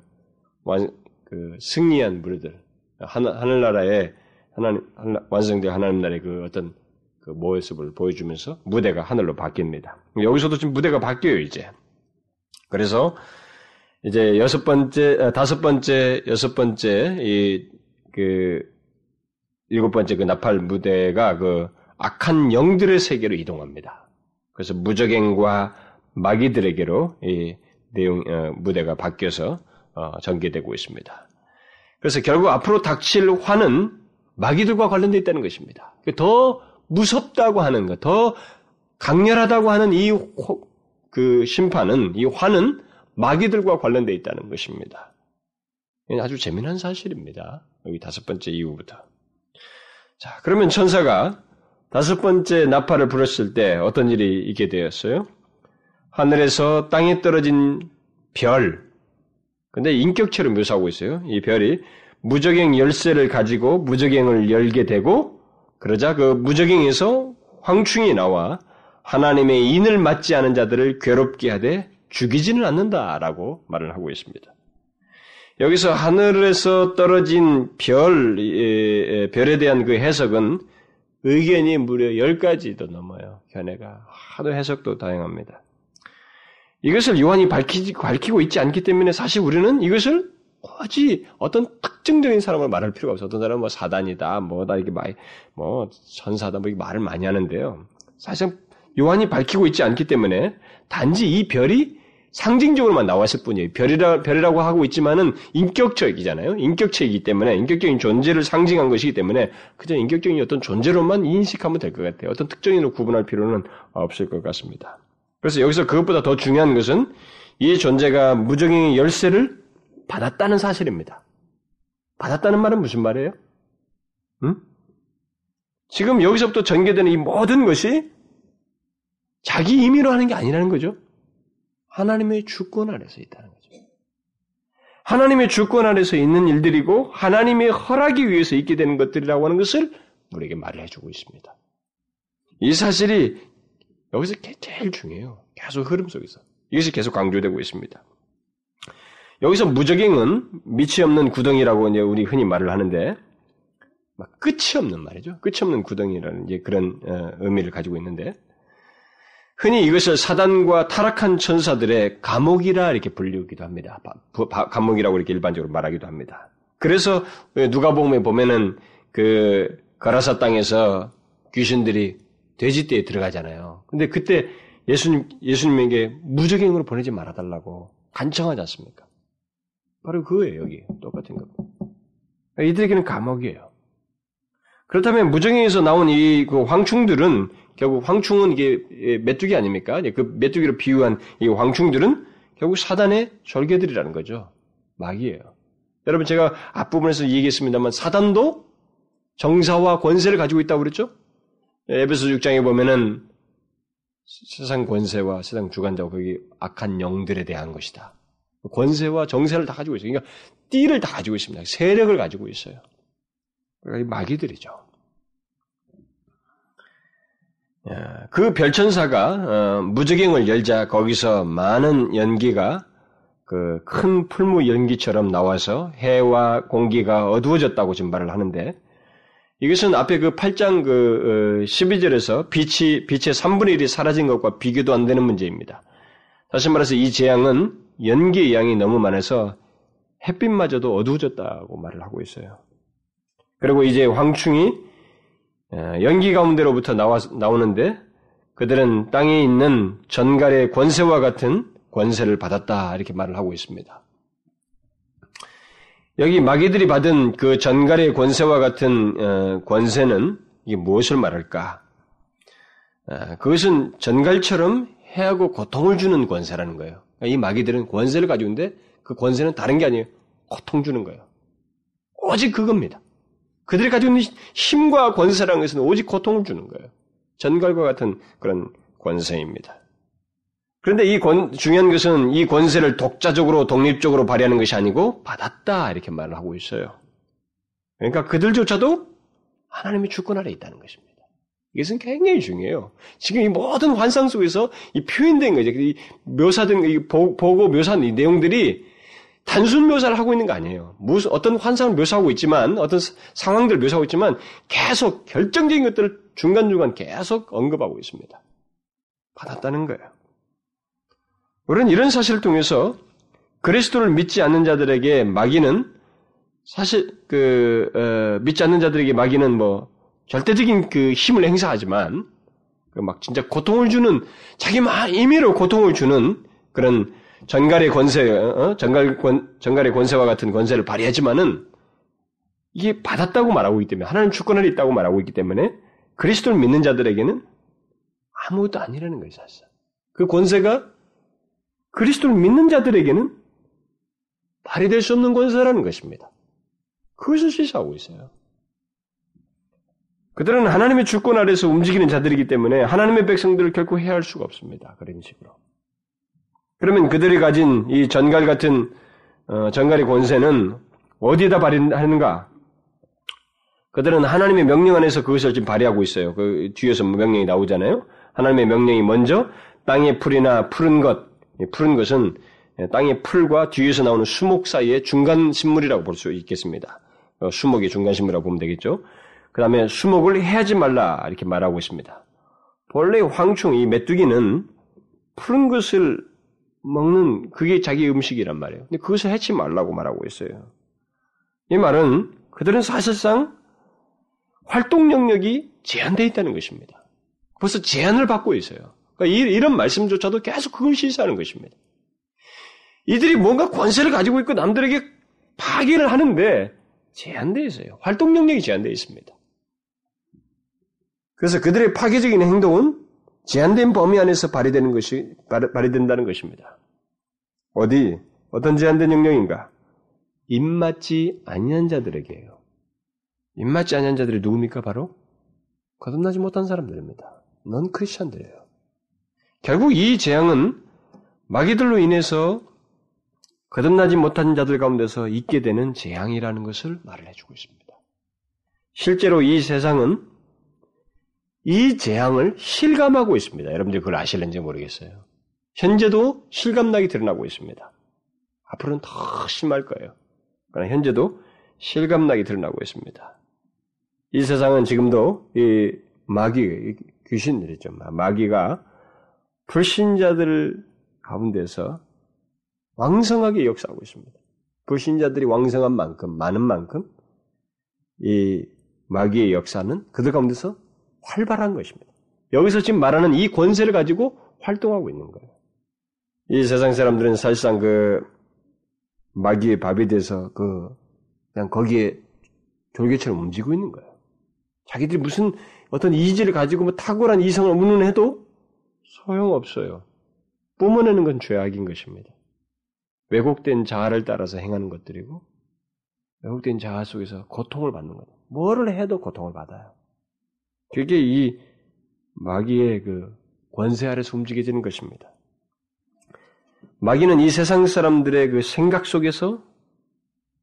완, 그 승리한 무리들. 하늘, 나라에 하나님, 완성된 하나님 나라의 그 어떤 그 모습을 보여주면서 무대가 하늘로 바뀝니다. 여기서도 지금 무대가 바뀌어요, 이제. 그래서 이제 여섯 번째, 아, 다섯 번째, 여섯 번째, 이, 그, 일곱 번째 그 나팔 무대가 그 악한 영들의 세계로 이동합니다. 그래서 무적행과 마귀들에게로 이 내용, 어, 무대가 바뀌어서 어, 전개되고 있습니다. 그래서 결국 앞으로 닥칠 화는 마귀들과 관련되어 있다는 것입니다. 더 무섭다고 하는 것, 더 강렬하다고 하는 이 그 심판은, 이 화는 마귀들과 관련되어 있다는 것입니다. 아주 재미난 사실입니다. 여기 다섯 번째 이후부터. 자, 그러면 천사가 다섯 번째 나팔을 불었을 때 어떤 일이 있게 되었어요? 하늘에서 땅에 떨어진 별. 근데 인격체로 묘사하고 있어요. 이 별이 무적행 열쇠를 가지고 무적행을 열게 되고 그러자 그 무적행에서 황충이 나와 하나님의 인을 맞지 않은 자들을 괴롭게 하되 죽이지는 않는다라고 말을 하고 있습니다. 여기서 하늘에서 떨어진 별, 별에 대한 그 해석은 의견이 무려 10가지도 넘어요. 견해가. 하도 해석도 다양합니다. 이것을 요한이 밝히지, 밝히고 있지 않기 때문에 사실 우리는 이것을 굳이 어떤 특정적인 사람을 말할 필요가 없어. 어떤 사람은 뭐 사단이다, 뭐다, 이게 말, 뭐, 천사다, 뭐, 말을 많이 하는데요. 사실 요한이 밝히고 있지 않기 때문에 단지 이 별이 상징적으로만 나왔을 뿐이에요. 별이라, 별이라고 하고 있지만은 인격적이잖아요. 인격체이기 때문에, 인격적인 존재를 상징한 것이기 때문에 그저 인격적인 어떤 존재로만 인식하면 될 것 같아요. 어떤 특정인으로 구분할 필요는 없을 것 같습니다. 그래서 여기서 그것보다 더 중요한 것은 이 존재가 무적행의 열쇠를 받았다는 사실입니다. 받았다는 말은 무슨 말이에요? 응? 지금 여기서부터 전개되는 이 모든 것이 자기 임의로 하는 게 아니라는 거죠. 하나님의 주권 아래서 있다는 거죠. 하나님의 주권 아래서 있는 일들이고 하나님의 허락이 위해서 있게 되는 것들이라고 하는 것을 우리에게 말을 해주고 있습니다. 이 사실이 여기서 제일 중요해요. 계속 흐름 속에서. 이것이 계속 강조되고 있습니다. 여기서 무적행은 밑이 없는 구덩이라고 이제 우리 흔히 말을 하는데 끝이 없는 말이죠. 끝이 없는 구덩이라는 이제 그런 어, 의미를 가지고 있는데 흔히 이것을 사단과 타락한 천사들의 감옥이라 이렇게 불리기도 합니다. 감옥이라고 이렇게 일반적으로 말하기도 합니다. 그래서 누가 보면 보면은 그 가라사 땅에서 귀신들이 돼지떼에 들어가잖아요. 근데 그때 예수님 예수님에게 무적행으로 보내지 말아 달라고 간청하지 않습니까? 바로 그거예요, 여기. 똑같은 거. 이들에게는 감옥이에요. 그렇다면 무정행에서 나온 이 그 황충들은 결국 황충은 이게 메뚜기 아닙니까? 그 메뚜기로 비유한 이 황충들은 결국 사단의 절개들이라는 거죠. 마귀예요. 여러분 제가 앞부분에서 얘기했습니다만 사단도 정사와 권세를 가지고 있다고 그랬죠? 에베소 6장에 보면은 세상 권세와 세상 주관자와 거기 악한 영들에 대한 것이다. 권세와 정세를 다 가지고 있어요. 그러니까 띠를 다 가지고 있습니다. 세력을 가지고 있어요. 그러니까 마귀들이죠. 그 별천사가 어, 무적행을 열자 거기서 많은 연기가 그 큰 풀무 연기처럼 나와서 해와 공기가 어두워졌다고 말을 하는데 이것은 앞에 그 8장 그 12절에서 어, 빛이 빛의 3분의 1이 사라진 것과 비교도 안 되는 문제입니다. 다시 말해서 이 재앙은 연기의 양이 너무 많아서 햇빛마저도 어두워졌다고 말을 하고 있어요. 그리고 이제 황충이 어, 연기 가운데로부터 나와, 나오는데 그들은 땅에 있는 전갈의 권세와 같은 권세를 받았다 이렇게 말을 하고 있습니다. 여기 마귀들이 받은 그 전갈의 권세와 같은 어, 권세는 이게 무엇을 말할까? 어, 그것은 전갈처럼 해하고 고통을 주는 권세라는 거예요. 이 마귀들은 권세를 가지고 있는데 그 권세는 다른 게 아니에요. 고통 주는 거예요. 오직 그겁니다. 그들이 가지고 있는 힘과 권세라는 것은 오직 고통을 주는 거예요. 전갈과 같은 그런 권세입니다. 그런데 이 권, 중요한 것은 이 권세를 독자적으로 독립적으로 발휘하는 것이 아니고 받았다 이렇게 말을 하고 있어요. 그러니까 그들조차도 하나님의 주권 아래 있다는 것입니다. 이것은 굉장히 중요해요. 지금 이 모든 환상 속에서 이 표현된 거죠. 이 묘사된, 이 보고 묘사한 이 내용들이 단순 묘사를 하고 있는 거 아니에요. 무슨, 어떤 환상을 묘사하고 있지만, 어떤 상황들을 묘사하고 있지만, 계속 결정적인 것들을 중간중간 계속 언급하고 있습니다. 받았다는 거예요. 우리는 이런 사실을 통해서 그리스도를 믿지 않는 자들에게 마귀는 사실 그 어, 믿지 않는 자들에게 마귀는 뭐 절대적인 그 힘을 행사하지만 그 막 진짜 고통을 주는 자기 막 임의로 고통을 주는 그런 전갈의 권세, 어? 전갈 권, 전갈의 권세와 같은 권세를 발휘하지만은 이게 받았다고 말하고 있기 때문에 하나님 주권을 있다고 말하고 있기 때문에 그리스도를 믿는 자들에게는 아무것도 아니라는 거예요, 사실. 그 권세가 그리스도를 믿는 자들에게는 발휘될 수 없는 권세라는 것입니다. 그것을 시사하고 있어요. 그들은 하나님의 주권 아래서 움직이는 자들이기 때문에 하나님의 백성들을 결코 해할 수가 없습니다. 그런 식으로. 그러면 그들이 가진 이 전갈 같은 어, 전갈의 권세는 어디에다 발휘하는가? 그들은 하나님의 명령 안에서 그것을 지금 발휘하고 있어요. 그 뒤에서 명령이 나오잖아요. 하나님의 명령이 먼저 땅의 풀이나 푸른 것, 푸른 것은 땅의 풀과 뒤에서 나오는 수목 사이의 중간 식물이라고 볼 수 있겠습니다. 어, 수목의 중간 식물이라고 보면 되겠죠. 그 다음에 수목을 해하지 말라 이렇게 말하고 있습니다. 본래 황충 이 메뚜기는 푸른 것을 먹는 그게 자기 음식이란 말이에요. 근데 그것을 해치 말라고 말하고 있어요. 이 말은 그들은 사실상 활동 영역이 제한되어 있다는 것입니다. 벌써 제한을 받고 있어요. 그러니까 이런 말씀조차도 계속 그걸 시사하는 것입니다. 이들이 뭔가 권세를 가지고 있고 남들에게 파괴를 하는데 제한되어 있어요. 활동 영역이 제한되어 있습니다. 그래서 그들의 파괴적인 행동은 제한된 범위 안에서 발휘되는 것이 발휘된다는 것입니다. 어디 어떤 제한된 영역인가? 입맞지 아니한 자들에게요. 입맞지 아니한 자들이 누굽니까? 바로 거듭나지 못한 사람들입니다. 넌 크리스천들이에요. 결국 이 재앙은 마귀들로 인해서 거듭나지 못한 자들 가운데서 있게 되는 재앙이라는 것을 말을 해주고 있습니다. 실제로 이 세상은 이 재앙을 실감하고 있습니다. 여러분들이 그걸 아실는지 모르겠어요. 현재도 실감나게 드러나고 있습니다. 앞으로는 더 심할 거예요. 그러나 현재도 실감나게 드러나고 있습니다. 이 세상은 지금도 이 마귀, 귀신들이죠. 마귀가 불신자들 가운데서 왕성하게 역사하고 있습니다. 불신자들이 왕성한 만큼, 많은 만큼 이 마귀의 역사는 그들 가운데서 활발한 것입니다. 여기서 지금 말하는 이 권세를 가지고 활동하고 있는 거예요. 이 세상 사람들은 사실상 그 마귀의 밥이 돼서 그 그냥 거기에 졸개처럼 움직이고 있는 거예요. 자기들이 무슨 어떤 이지를 가지고 뭐 탁월한 이성을 운운해도 소용없어요. 뿜어내는 건 죄악인 것입니다. 왜곡된 자아를 따라서 행하는 것들이고 왜곡된 자아 속에서 고통을 받는 거예요. 뭐를 해도 고통을 받아요. 그게 이 마귀의 그 권세 아래서 움직여지는 것입니다. 마귀는 이 세상 사람들의 그 생각 속에서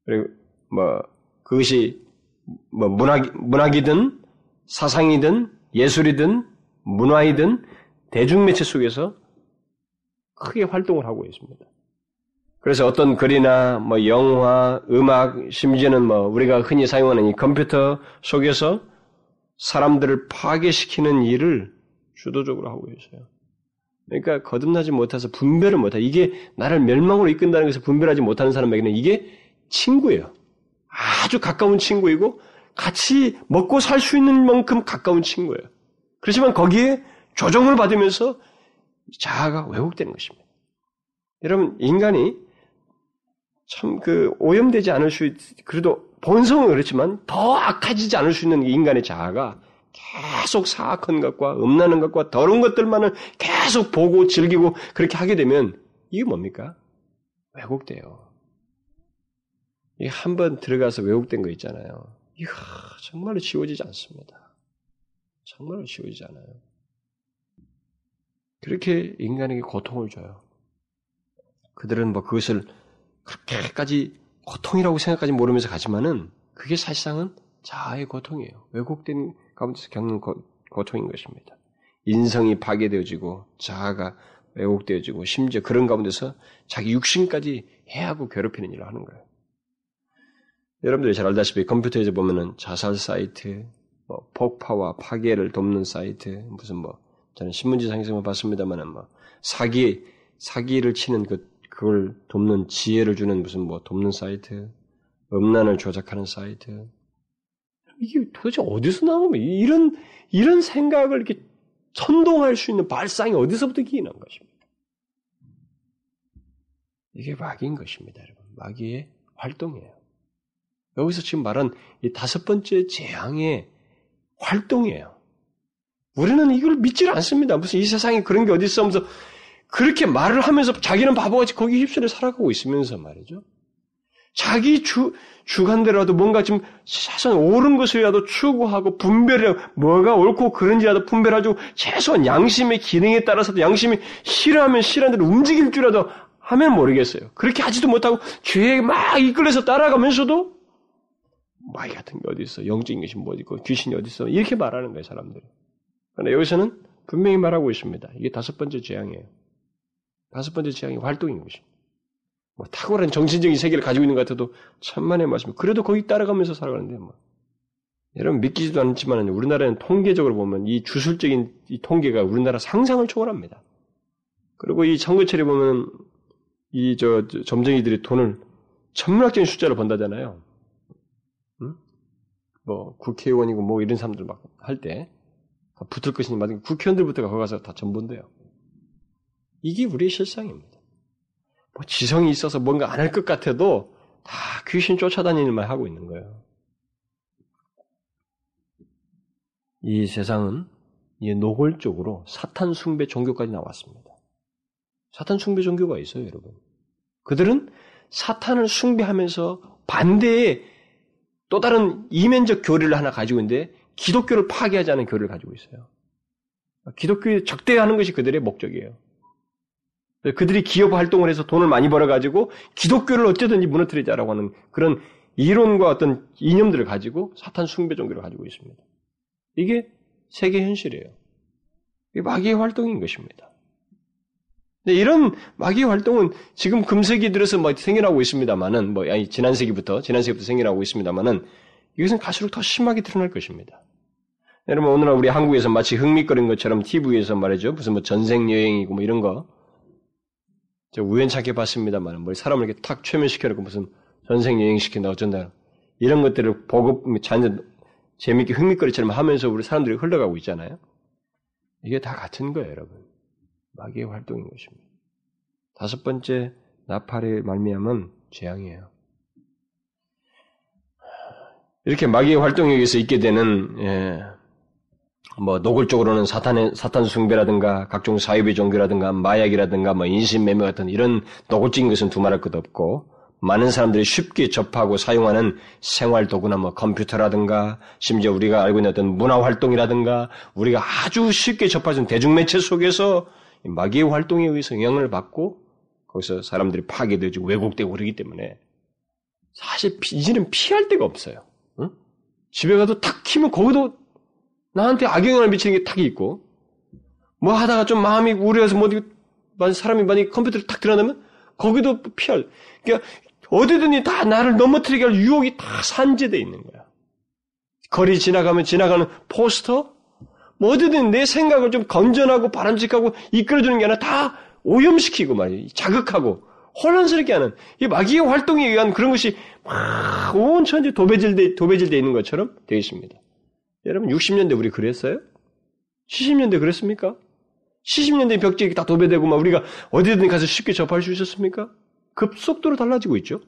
그리고 뭐 그것이 뭐 문학 문학이든 사상이든 예술이든 문화이든 대중매체 속에서 크게 활동을 하고 있습니다. 그래서 어떤 글이나 뭐 영화, 음악, 심지어는 뭐 우리가 흔히 사용하는 이 컴퓨터 속에서 사람들을 파괴시키는 일을 주도적으로 하고 있어요. 그러니까 거듭나지 못해서 분별을 못해. 이게 나를 멸망으로 이끈다는 것을 분별하지 못하는 사람에게는 이게 친구예요. 아주 가까운 친구이고 같이 먹고 살 수 있는 만큼 가까운 친구예요. 그렇지만 거기에 조정을 받으면서 자아가 왜곡되는 것입니다. 여러분, 인간이 참 그 오염되지 않을 수, 있, 그래도 본성은 그렇지만 더 악해지지 않을 수 있는 인간의 자아가 계속 사악한 것과 음란한 것과 더러운 것들만을 계속 보고 즐기고 그렇게 하게 되면 이게 뭡니까? 왜곡돼요. 이 한 번 들어가서 왜곡된 거 있잖아요. 이거 정말로 지워지지 않습니다. 정말로 지워지지 않아요. 그렇게 인간에게 고통을 줘요. 그들은 뭐 그것을 그렇게까지 고통이라고 생각하지 모르면서 가지만은 그게 사실상은 자아의 고통이에요. 왜곡된 가운데서 겪는 고, 고통인 것입니다. 인성이 파괴되어지고 자아가 왜곡되어지고 심지어 그런 가운데서 자기 육신까지 해하고 괴롭히는 일을 하는 거예요. 여러분들이 잘 알다시피 컴퓨터에서 보면은 자살 사이트, 뭐 폭파와 파괴를 돕는 사이트, 무슨 뭐 저는 신문지상에서만 봤습니다만은 뭐 사기 사기를 치는 그 그걸 돕는 지혜를 주는 무슨 뭐 돕는 사이트, 음란을 조작하는 사이트. 이게 도대체 어디서 나오면 이런 이런 생각을 이렇게 선동할 수 있는 발상이 어디서부터 기인한 것입니까? 이게 마귀인 것입니다, 여러분. 마귀의 활동이에요. 여기서 지금 말한 이 다섯 번째 재앙의 활동이에요. 우리는 이걸 믿질 않습니다. 무슨 이 세상에 그런 게 어디 있어 하면서 그렇게 말을 하면서 자기는 바보같이 거기 휩쓸려 살아가고 있으면서 말이죠. 자기 주, 주관대로라도 뭔가 좀 최소한 옳은 것이라도 추구하고 분별을 뭐가 옳고 그런지라도 분별하고 최소한 양심의 기능에 따라서도 양심이 싫어하면 싫어하는 대로 움직일 줄이라도 하면 모르겠어요. 그렇게 하지도 못하고 죄에 막 이끌려서 따라가면서도 마귀 같은 게 어디 있어? 영적인 것이 뭐 있고 귀신이 어디 있어? 이렇게 말하는 거예요, 사람들이. 그런데 여기서는 분명히 말하고 있습니다. 이게 다섯 번째 재앙이에요. 다섯 번째 재앙이 활동인 것입니다. 뭐 탁월한 정신적인 세계를 가지고 있는 것 같아도 천만의 말씀. 그래도 거기 따라가면서 살아가는데 뭐. 여러분 믿기지도 않지만 우리나라는 통계적으로 보면 이 주술적인 이 통계가 우리나라 상상을 초월합니다. 그리고 이 청구철에 보면 이 저 점쟁이들이 돈을 천문학적인 숫자로 번다잖아요. 응? 뭐 국회의원이고 뭐 이런 사람들 막 할 때 붙을 것이니 맞은 국회의원들부터가 거기 가서 다 전본대요. 이게 우리의 실상입니다. 뭐 지성이 있어서 뭔가 안 할 것 같아도 다 귀신 쫓아다니는 말 하고 있는 거예요. 이 세상은 이 노골적으로 사탄 숭배 종교까지 나왔습니다. 사탄 숭배 종교가 있어요, 여러분. 그들은 사탄을 숭배하면서 반대에 또 다른 이면적 교리를 하나 가지고 있는데 기독교를 파괴하지 않은 교리를 가지고 있어요. 기독교에 적대하는 것이 그들의 목적이에요. 그들이 기업 활동을 해서 돈을 많이 벌어가지고 기독교를 어쩌든지 무너뜨리자라고 하는 그런 이론과 어떤 이념들을 가지고 사탄 숭배 종교를 가지고 있습니다. 이게 세계 현실이에요. 이게 마귀의 활동인 것입니다. 근데 이런 마귀의 활동은 지금 금세기 들어서 뭐 생겨나고 있습니다만은, 뭐, 아니, 지난 세기부터, 지난 세기부터 생겨나고 있습니다만은, 이것은 갈수록 더 심하게 드러날 것입니다. 여러분, 오늘날 우리 한국에서 마치 흥미거린 것처럼 TV에서 말이죠. 무슨 뭐 전생 여행이고 뭐 이런 거, 우연찮게 봤습니다만, 뭐 사람을 이렇게 탁 최면시켜놓고 무슨 전생 여행 시킨다 어쩐다 이런 것들을 보고 잔 재밌게 흥미거리처럼 하면서 우리 사람들이 흘러가고 있잖아요. 이게 다 같은 거예요, 여러분. 마귀의 활동인 것입니다. 다섯 번째 나팔의 말미암은 재앙이에요. 이렇게 마귀의 활동에 의해서 있게 되는 예, 뭐 노골적으로는 사탄의 사탄 숭배라든가 각종 사이비 종교라든가 마약이라든가 뭐 인신매매 같은 이런 노골적인 것은 두말할 것 없고 많은 사람들이 쉽게 접하고 사용하는 생활 도구나 뭐 컴퓨터라든가 심지어 우리가 알고 있는 어떤 문화 활동이라든가 우리가 아주 쉽게 접하는 대중매체 속에서 마귀의 활동에 의해서 영향을 받고 거기서 사람들이 파괴되고 왜곡되고 그러기 때문에 사실 이제는 피할 데가 없어요. 응? 집에 가도 탁 키면 거기도 나한테 악영향을 미치는 게 탁이 있고, 뭐 하다가 좀 마음이 우려해서 뭐, 어디 사람이 만약 컴퓨터를 탁 드러나면, 거기도 피할. 그러니까, 어디든지 다 나를 넘어뜨리게 할 유혹이 다 산재되어 있는 거야. 거리 지나가면 지나가는 포스터? 뭐 어디든 내 생각을 좀 건전하고 바람직하고 이끌어주는 게 아니라 다 오염시키고 말이야. 자극하고 혼란스럽게 하는 이 마귀의 활동에 의한 그런 것이 막 온 천지 도배질돼 도배질돼 있는 것처럼 되어 있습니다. 여러분 60년대 우리 그랬어요? 70년대 그랬습니까? 70년대 벽지에 다 도배되고 막 우리가 어디든 가서 쉽게 접할 수 있었습니까? 급속도로 달라지고 있죠.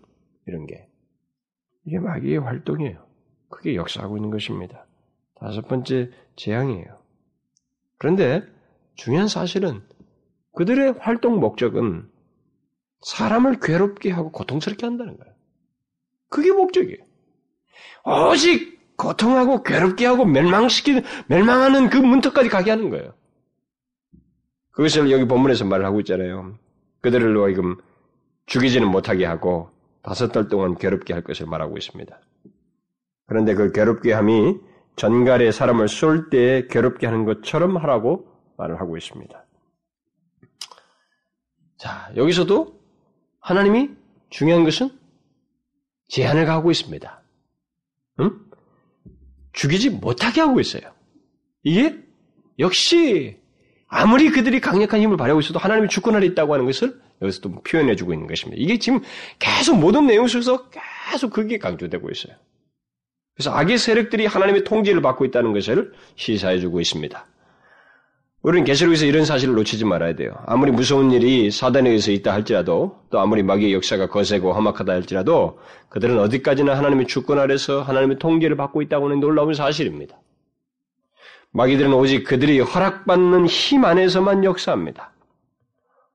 이런 게. 이게 마귀의 활동이에요. 그게 역사하고 있는 것입니다. 다섯 번째 재앙이에요. 그런데 중요한 사실은 그들의 활동 목적은 사람을 괴롭게 하고 고통스럽게 한다는 거예요. 그게 목적이에요. 오직 고통하고 괴롭게 하고 멸망시키는, 멸망하는 그 문턱까지 가게 하는 거예요. 그것을 여기 본문에서 말을 하고 있잖아요. 그들을 하여금 죽이지는 못하게 하고 다섯 달 동안 괴롭게 할 것을 말하고 있습니다. 그런데 그 괴롭게 함이 전갈에 사람을 쏠 때에 괴롭게 하는 것처럼 하라고 말을 하고 있습니다. 자, 여기서도 하나님이 중요한 것은 제한을 가고 있습니다. 응? 죽이지 못하게 하고 있어요. 이게 역시 아무리 그들이 강력한 힘을 발휘하고 있어도 하나님이 주권하에 있다고 하는 것을 여기서 또 표현해주고 있는 것입니다. 이게 지금 계속 모든 내용 속에서 계속 그게 강조되고 있어요. 그래서 악의 세력들이 하나님의 통제를 받고 있다는 것을 시사해주고 있습니다. 우리는 계시록에서 이런 사실을 놓치지 말아야 돼요. 아무리 무서운 일이 사단에 의해서 있다 할지라도 또 아무리 마귀의 역사가 거세고 험악하다 할지라도 그들은 어디까지나 하나님의 주권 아래서 하나님의 통제를 받고 있다고 하는 놀라운 사실입니다. 마귀들은 오직 그들이 허락받는 힘 안에서만 역사합니다.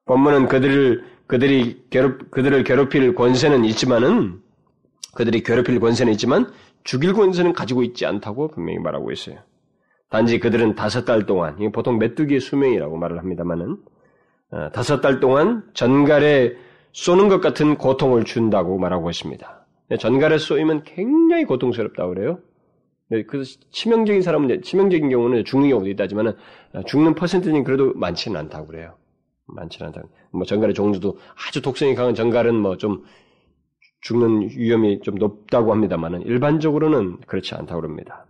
본문은 그들을 그들이 괴롭 그들을 괴롭힐 권세는 있지만은 그들이 괴롭힐 권세는 있지만 죽일 권세는 가지고 있지 않다고 분명히 말하고 있어요. 단지 그들은 다섯 달 동안, 보통 메뚜기의 수명이라고 말을 합니다만은, 어, 다섯 달 동안 전갈에 쏘는 것 같은 고통을 준다고 말하고 있습니다. 전갈에 쏘이면 굉장히 고통스럽다고 그래요. 그 치명적인 사람은, 치명적인 경우는 죽는 경우도 있다지만 어, 죽는 퍼센트는 그래도 많지는 않다고 그래요. 많지는 않다. 뭐 전갈의 종류도 아주 독성이 강한 전갈은 뭐 좀 죽는 위험이 좀 높다고 합니다만은 일반적으로는 그렇지 않다고 합니다.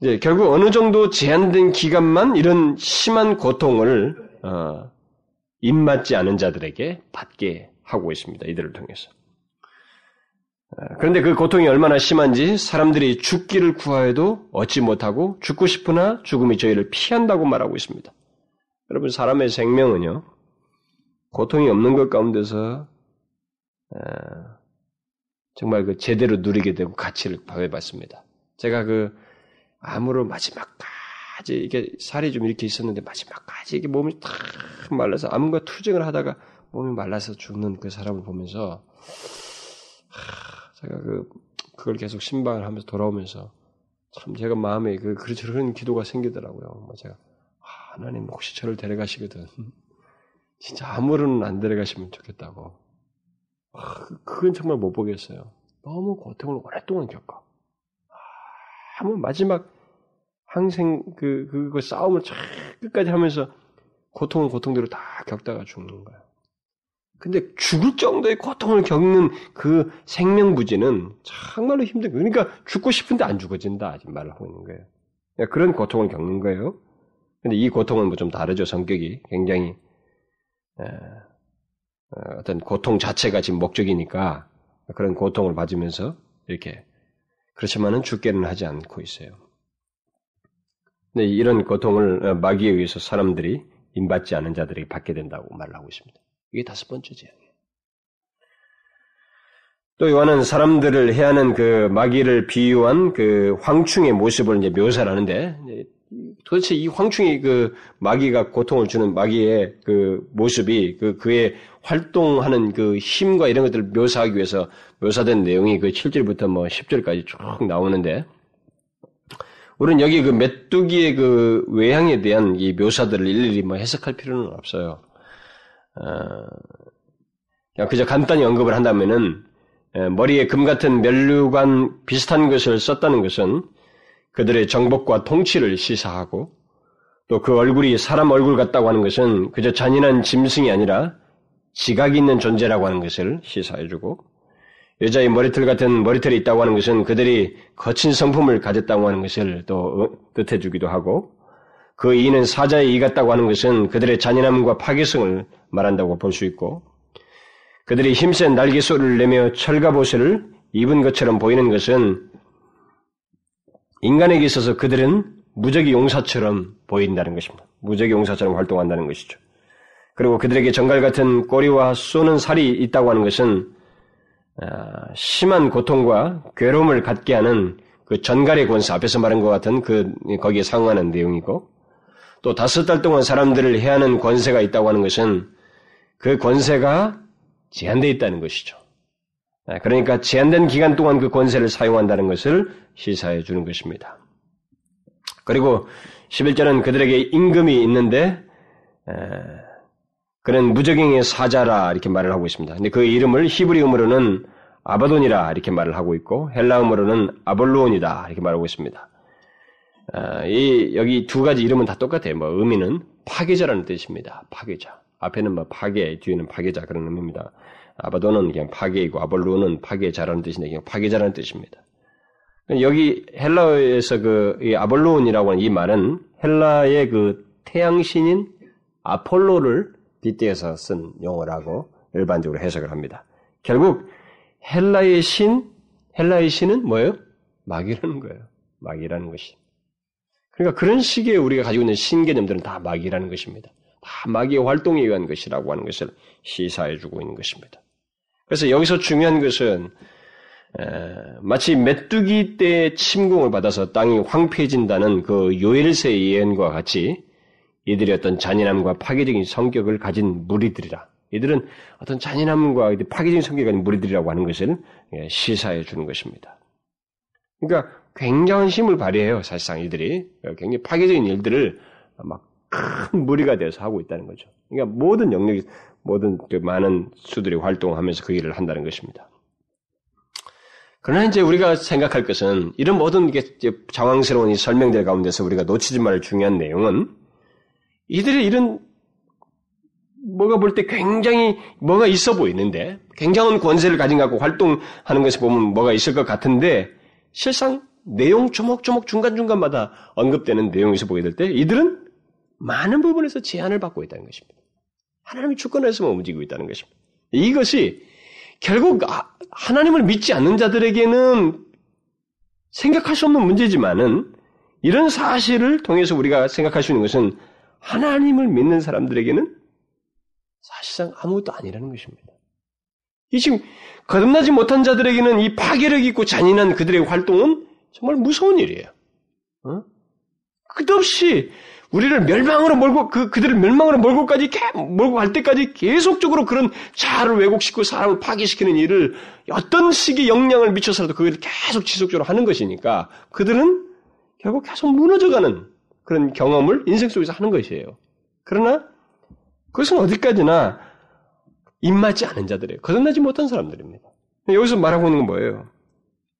이제 결국 어느 정도 제한된 기간만 이런 심한 고통을 어, 입맞지 않은 자들에게 받게 하고 있습니다. 이들을 통해서. 어, 그런데 그 고통이 얼마나 심한지 사람들이 죽기를 구하여도 얻지 못하고 죽고 싶으나 죽음이 저희를 피한다고 말하고 있습니다. 여러분 사람의 생명은요 고통이 없는 것 가운데서 어, 정말 그 제대로 누리게 되고 가치를 부여받습니다. 제가 그 암으로 마지막까지 이게 살이 좀 이렇게 있었는데 마지막까지 이게 몸이 탁 말라서 암과 투쟁을 하다가 몸이 말라서 죽는 그 사람을 보면서 하, 제가 그 그걸 계속 신방을 하면서 돌아오면서 참 제가 마음에 그 그런 기도가 생기더라고요. 뭐 제가 아, 하나님 혹시 저를 데려가시거든 진짜 아무런 안 데려가시면 좋겠다고. 아, 그건 정말 못 보겠어요. 너무 고통을 오랫동안 겪어. 아무 마지막 항생 그, 그, 그 싸움을 쫙 끝까지 하면서 고통은 고통대로 다 겪다가 죽는 거야. 근데 죽을 정도의 고통을 겪는 그 생명부지는 정말로 힘든 거예요. 그러니까 죽고 싶은데 안 죽어진다. 지금 말을 하고 있는 거예요. 그러니까 그런 고통을 겪는 거예요. 근데 이 고통은 뭐 좀 다르죠. 성격이 굉장히 에, 어떤 고통 자체가 지금 목적이니까 그런 고통을 받으면서 이렇게 그렇지만은 죽게는 하지 않고 있어요. 근데 이런 고통을 어, 마귀에 의해서 사람들이 임받지 않은 자들에게 받게 된다고 말을 하고 있습니다. 이게 다섯 번째 재앙이에요. 또 요한은 사람들을 해하는 그 마귀를 비유한 그 황충의 모습을 이제 묘사를 하는데 도대체 이 황충이 그 마귀가 고통을 주는 마귀의 그 모습이 그 그의 활동하는 그 힘과 이런 것들을 묘사하기 위해서 묘사된 내용이 그 7절부터 뭐 10절까지 쭉 나오는데 우리는 여기 그 메뚜기의 그 외향에 대한 이 묘사들을 일일이 뭐 해석할 필요는 없어요. 어, 그저 간단히 언급을 한다면은 머리에 금 같은 멸류관 비슷한 것을 썼다는 것은 그들의 정복과 통치를 시사하고 또 그 얼굴이 사람 얼굴 같다고 하는 것은 그저 잔인한 짐승이 아니라 지각이 있는 존재라고 하는 것을 시사해주고 여자의 머리털 같은 머리털이 있다고 하는 것은 그들이 거친 성품을 가졌다고 하는 것을 또 뜻해 주기도 하고 그 이는 사자의 이 같다고 하는 것은 그들의 잔인함과 파괴성을 말한다고 볼 수 있고 그들이 힘센 날개 소리를 내며 철갑옷을 입은 것처럼 보이는 것은 인간에게 있어서 그들은 무적의 용사처럼 보인다는 것입니다. 무적의 용사처럼 활동한다는 것이죠. 그리고 그들에게 정갈 같은 꼬리와 쏘는 살이 있다고 하는 것은 아, 심한 고통과 괴로움을 갖게 하는 그 전갈의 권세 앞에서 말한 것 같은 그 거기에 상응하는 내용이고 또 다섯 달 동안 사람들을 해하는 권세가 있다고 하는 것은 그 권세가 제한되어 있다는 것이죠. 아, 그러니까 제한된 기간 동안 그 권세를 사용한다는 것을 시사해 주는 것입니다. 그리고 11절은 그들에게 임금이 있는데 그는 무적행의 사자라 이렇게 말을 하고 있습니다. 근데 그 이름을 히브리음으로는 아바돈이라 이렇게 말을 하고 있고 헬라음으로는 아볼로온이다 이렇게 말하고 있습니다. 아, 이 여기 두 가지 이름은 다 똑같아요. 뭐 의미는 파괴자라는 뜻입니다. 파괴자. 앞에는 뭐 파괴, 뒤에는 파괴자 그런 의미입니다. 아바돈은 그냥 파괴이고 아볼로는 파괴자라는 뜻인데 그냥 파괴자라는 뜻입니다. 여기 헬라어에서 그 아볼로온이라고 하는 이 말은 헬라의 그 태양신인 아폴로를 빗대어서 쓴 용어라고 일반적으로 해석을 합니다. 결국 헬라의 신, 헬라의 신은 뭐예요? 마귀라는 거예요. 마귀라는 것이. 그러니까 그런 식의 우리가 가지고 있는 신 개념들은 다 마귀라는 것입니다. 다 마귀의 활동에 의한 것이라고 하는 것을 시사해주고 있는 것입니다. 그래서 여기서 중요한 것은 마치 메뚜기 때 침공을 받아서 땅이 황폐해진다는 그 요엘세의 예언과 같이 이들이 어떤 잔인함과 파괴적인 성격을 가진 무리들이라. 이들은 어떤 잔인함과 파괴적인 성격을 가진 무리들이라고 하는 것을 예, 시사해 주는 것입니다. 그러니까 굉장한 힘을 발휘해요. 사실상 이들이 굉장히 파괴적인 일들을 막 큰 무리가 되어서 하고 있다는 거죠. 그러니까 모든 영역이 모든 그 많은 수들이 활동하면서 그 일을 한다는 것입니다. 그러나 이제 우리가 생각할 것은 이런 모든 게 장황스러운 이 설명들 가운데서 우리가 놓치지 말을 중요한 내용은 이들의 이런 뭐가 볼 때 굉장히 뭐가 있어 보이는데 굉장한 권세를 가진 갖고 활동하는 것을 보면 뭐가 있을 것 같은데 실상 내용 조목조목 중간중간마다 언급되는 내용에서 보게 될 때 이들은 많은 부분에서 제한을 받고 있다는 것입니다. 하나님의 주권에서만 움직이고 있다는 것입니다. 이것이 결국 아, 하나님을 믿지 않는 자들에게는 생각할 수 없는 문제지만은 이런 사실을 통해서 우리가 생각할 수 있는 것은 하나님을 믿는 사람들에게는 사실상 아무것도 아니라는 것입니다. 이 지금 거듭나지 못한 자들에게는 이 파괴력 있고 잔인한 그들의 활동은 정말 무서운 일이에요. 어? 끝없이 우리를 멸망으로 몰고 그 그들을 멸망으로 몰고까지 몰고 갈 때까지 계속적으로 그런 자아를 왜곡시키고 사람을 파괴시키는 일을 어떤 식의 영향을 미쳐서라도 그걸 계속 지속적으로 하는 것이니까 그들은 결국 계속 무너져가는 그런 경험을 인생 속에서 하는 것이에요. 그러나 그것은 어디까지나 입맞지 않은 자들이에요. 거듭나지 못한 사람들입니다. 여기서 말하고 있는 건 뭐예요?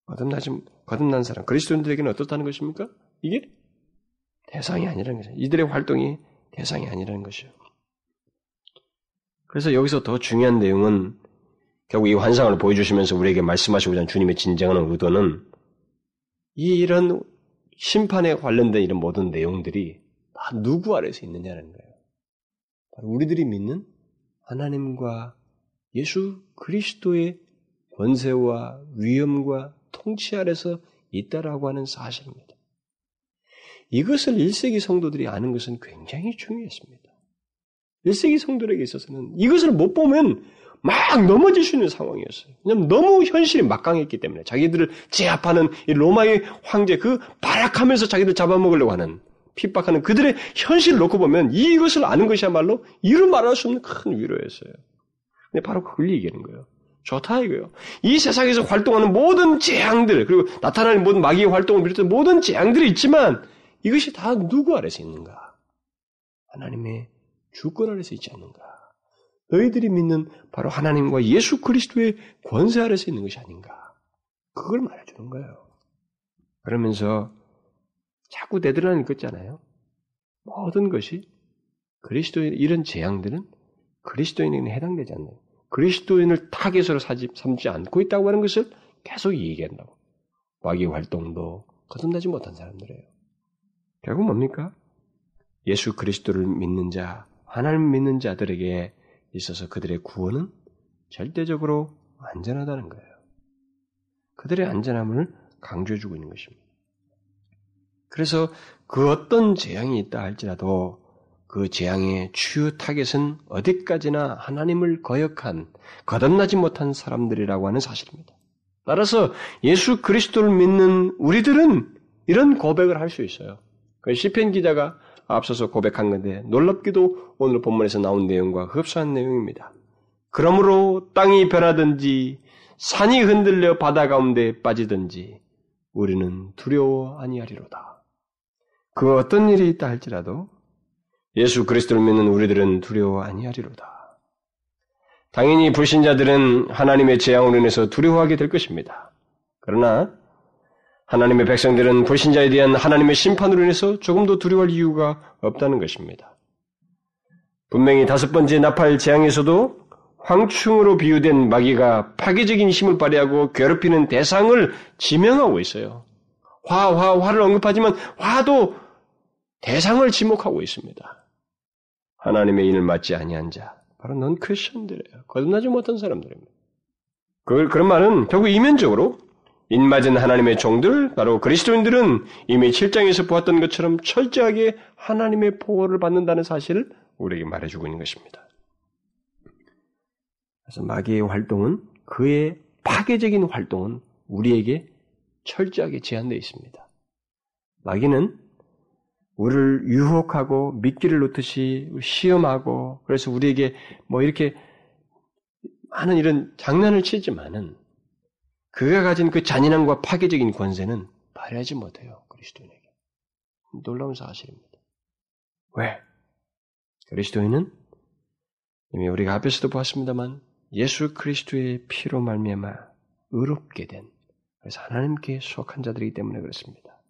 거듭나지 거듭난 사람 그리스도인들에게는 어떻다는 것입니까? 이게 대상이 아니라는 것이죠. 이들의 활동이 대상이 아니라는 것이요. 그래서 여기서 더 중요한 내용은 결국 이 환상을 보여주시면서 우리에게 말씀하시고자 하는 주님의 진정한 의도는 이 이런 심판에 관련된 이런 모든 내용들이 다 누구 아래서 있느냐는 거예요. 바로 우리들이 믿는 하나님과 예수 그리스도의 권세와 위엄과 통치 아래서 있다라고 하는 사실입니다. 이것을 1세기 성도들이 아는 것은 굉장히 중요했습니다. 1세기 성도들에게 있어서는 이것을 못 보면 막 넘어질 수 있는 상황이었어요. 왜냐하면 너무 현실이 막강했기 때문에 자기들을 제압하는 로마의 황제 그 발악하면서 자기들 잡아먹으려고 하는 핍박하는 그들의 현실을 놓고 보면 이것을 아는 것이야말로 이루 말할 수 없는 큰 위로였어요. 근데 바로 그걸 얘기하는 거예요. 좋다 이거요. 이 세상에서 활동하는 모든 재앙들 그리고 나타나는 모든 마귀의 활동을 비롯한 모든 재앙들이 있지만 이것이 다 누구 아래서 있는가? 하나님의 주권 아래서 있지 않는가? 너희들이 믿는 바로 하나님과 예수 그리스도의 권세 아래서 있는 것이 아닌가? 그걸 말해주는 거예요. 그러면서 자꾸 내드러나는 것 있잖아요. 모든 것이 그리스도인 이런 재앙들은 그리스도인에게 해당되지 않는 그리스도인을 타겟으로 삼지 않고 있다고 하는 것을 계속 얘기한다고. 마귀 활동도 거듭나지 못한 사람들이에요. 결국 뭡니까? 예수 그리스도를 믿는 자, 하나님 믿는 자들에게 있어서 그들의 구원은 절대적으로 안전하다는 거예요. 그들의 안전함을 강조해주고 있는 것입니다. 그래서 그 어떤 재앙이 있다 할지라도 그 재앙의 주요 타겟은 어디까지나 하나님을 거역한, 거듭나지 못한 사람들이라고 하는 사실입니다. 따라서 예수 그리스도를 믿는 우리들은 이런 고백을 할 수 있어요. 그 시편 기자가 앞서서 고백한 건데 놀랍게도 오늘 본문에서 나온 내용과 흡사한 내용입니다. 그러므로 땅이 변하든지 산이 흔들려 바다 가운데 빠지든지 우리는 두려워 아니하리로다. 그 어떤 일이 있다 할지라도 예수 그리스도를 믿는 우리들은 두려워 아니하리로다. 당연히 불신자들은 하나님의 재앙으로 인해서 두려워하게 될 것입니다. 그러나 하나님의 백성들은 불신자에 대한 하나님의 심판으로 인해서 조금도 두려워할 이유가 없다는 것입니다. 분명히 다섯 번째 나팔 재앙에서도 황충으로 비유된 마귀가 파괴적인 힘을 발휘하고 괴롭히는 대상을 지명하고 있어요. 화, 화, 화를 언급하지만 화도 대상을 지목하고 있습니다. 하나님의 일을 맡지 아니한 자, 바로 넌 크리스천들이에요. 거듭나지 못한 사람들입니다. 그, 그런 말은 결국 이면적으로 인맞은 하나님의 종들, 바로 그리스도인들은 이미 7장에서 보았던 것처럼 철저하게 하나님의 보호를 받는다는 사실을 우리에게 말해주고 있는 것입니다. 그래서 마귀의 활동은 그의 파괴적인 활동은 우리에게 철저하게 제한되어 있습니다. 마귀는 우리를 유혹하고 미끼를 놓듯이 시험하고 그래서 우리에게 뭐 이렇게 많은 이런 장난을 치지만은 그가 가진 그 잔인함과 파괴적인 권세는 발휘하지 못해요. 그리스도인에게. 놀라운 사실입니다. 왜? 그리스도인은 이미 우리가 앞에서도 보았습니다만 예수 그리스도의 피로 말미암아 의롭게 된 그래서 하나님께 속한 자들이기 때문에 그렇습니다.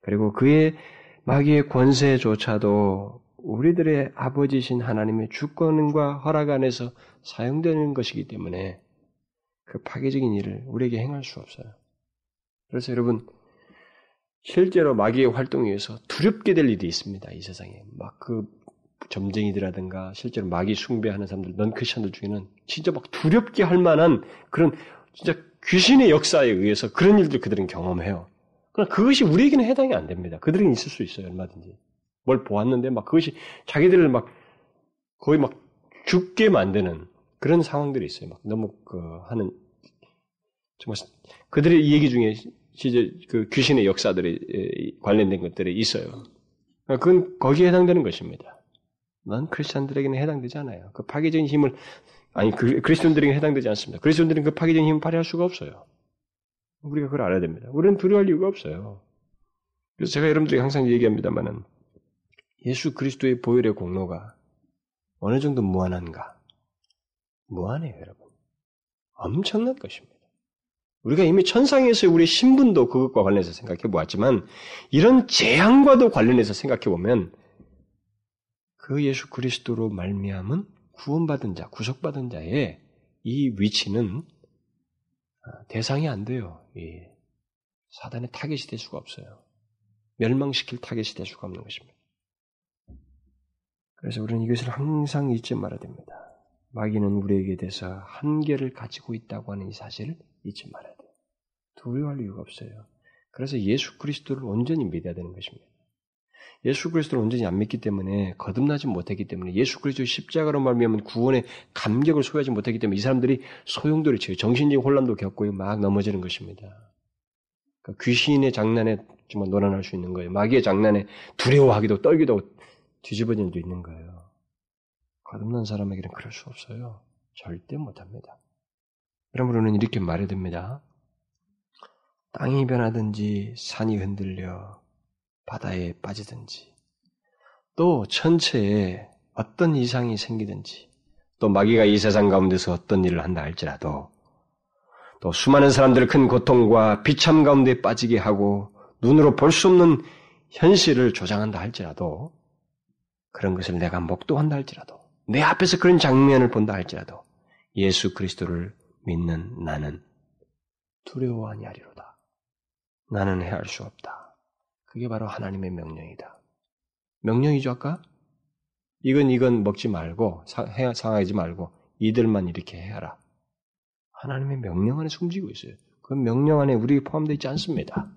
그리고 그의 마귀의 권세조차도 우리들의 아버지신 하나님의 주권과 허락 안에서 사용되는 것이기 때문에 그 파괴적인 일을 우리에게 행할 수 없어요. 그래서 여러분 실제로 마귀의 활동에 의해서 두렵게 될 일이 있습니다. 이 세상에 막 그 점쟁이들이라든가 실제로 마귀 숭배하는 사람들, 넌 크리스천들 중에는 진짜 막 두렵게 할 만한 그런 진짜 귀신의 역사에 의해서 그런 일들 그들은 경험해요. 그러나 그것이 우리에게는 해당이 안 됩니다. 그들에게 있을 수 있어요, 얼마든지. 뭘 보았는데 막 그것이 자기들을 막 거의 막 죽게 만드는 그런 상황들이 있어요. 막 너무 그 하는 정말 그들의 얘기 중에 진짜 그 귀신의 역사들이 관련된 것들이 있어요. 그건 거기에 해당되는 것입니다. 넌 크리스천들에게는 해당되지 않아요. 그 파괴적인 힘을 아니 그, 그리스도인들에게 해당되지 않습니다. 그리스도인들은 그 파괴적인 힘을 발휘할 수가 없어요. 우리가 그걸 알아야 됩니다. 우리는 두려워할 이유가 없어요. 그래서 제가 여러분들에게 항상 얘기합니다만은 예수 그리스도의 보혈의 공로가 어느 정도 무한한가? 무한해요, 여러분. 엄청난 것입니다. 우리가 이미 천상에서 우리 신분도 그것과 관련해서 생각해 보았지만 이런 재앙과도 관련해서 생각해 보면 그 예수 그리스도로 말미암은 구원받은 자, 구속받은 자의 이 위치는 아, 대상이 안 돼요. 사단의 타겟이 될 수가 없어요. 멸망시킬 타겟이 될 수가 없는 것입니다. 그래서 우리는 이것을 항상 잊지 말아야 됩니다. 마귀는 우리에게 대해서 한계를 가지고 있다고 하는 이 사실을 잊지 말아야 돼요. 두려워할 이유가 없어요. 그래서 예수 그리스도를 온전히 믿어야 되는 것입니다. 예수 그리스도를 온전히 안 믿기 때문에 거듭나지 못했기 때문에 예수 그리스도의 십자가로 말미암은 구원의 감격을 소유하지 못했기 때문에 이 사람들이 소용돌이 쳐요. 정신적인 혼란도 겪고 막 넘어지는 것입니다. 그러니까 귀신의 장난에 정말 놀아날 수 있는 거예요. 마귀의 장난에 두려워하기도 떨기도 뒤집어진 일도 있는 거예요. 거듭난 사람에게는 그럴 수 없어요. 절대 못합니다. 그러므로는 이렇게 말해야 됩니다. 땅이 변하든지 산이 흔들려 바다에 빠지든지, 또 천체에 어떤 이상이 생기든지, 또 마귀가 이 세상 가운데서 어떤 일을 한다 할지라도, 또 수많은 사람들을 큰 고통과 비참 가운데 빠지게 하고 눈으로 볼 수 없는 현실을 조장한다 할지라도, 그런 것을 내가 목도한다 할지라도, 내 앞에서 그런 장면을 본다 할지라도, 예수 그리스도를 믿는 나는 두려워하니 하리로다. 나는 해할 수 없다. 그게 바로 하나님의 명령이다. 명령이죠, 아까? 이건 이건 먹지 말고, 상하지 말고, 이들만 이렇게 해라. 하나님의 명령 안에 숨지고 있어요. 그 명령 안에 우리 포함되어 있지 않습니다.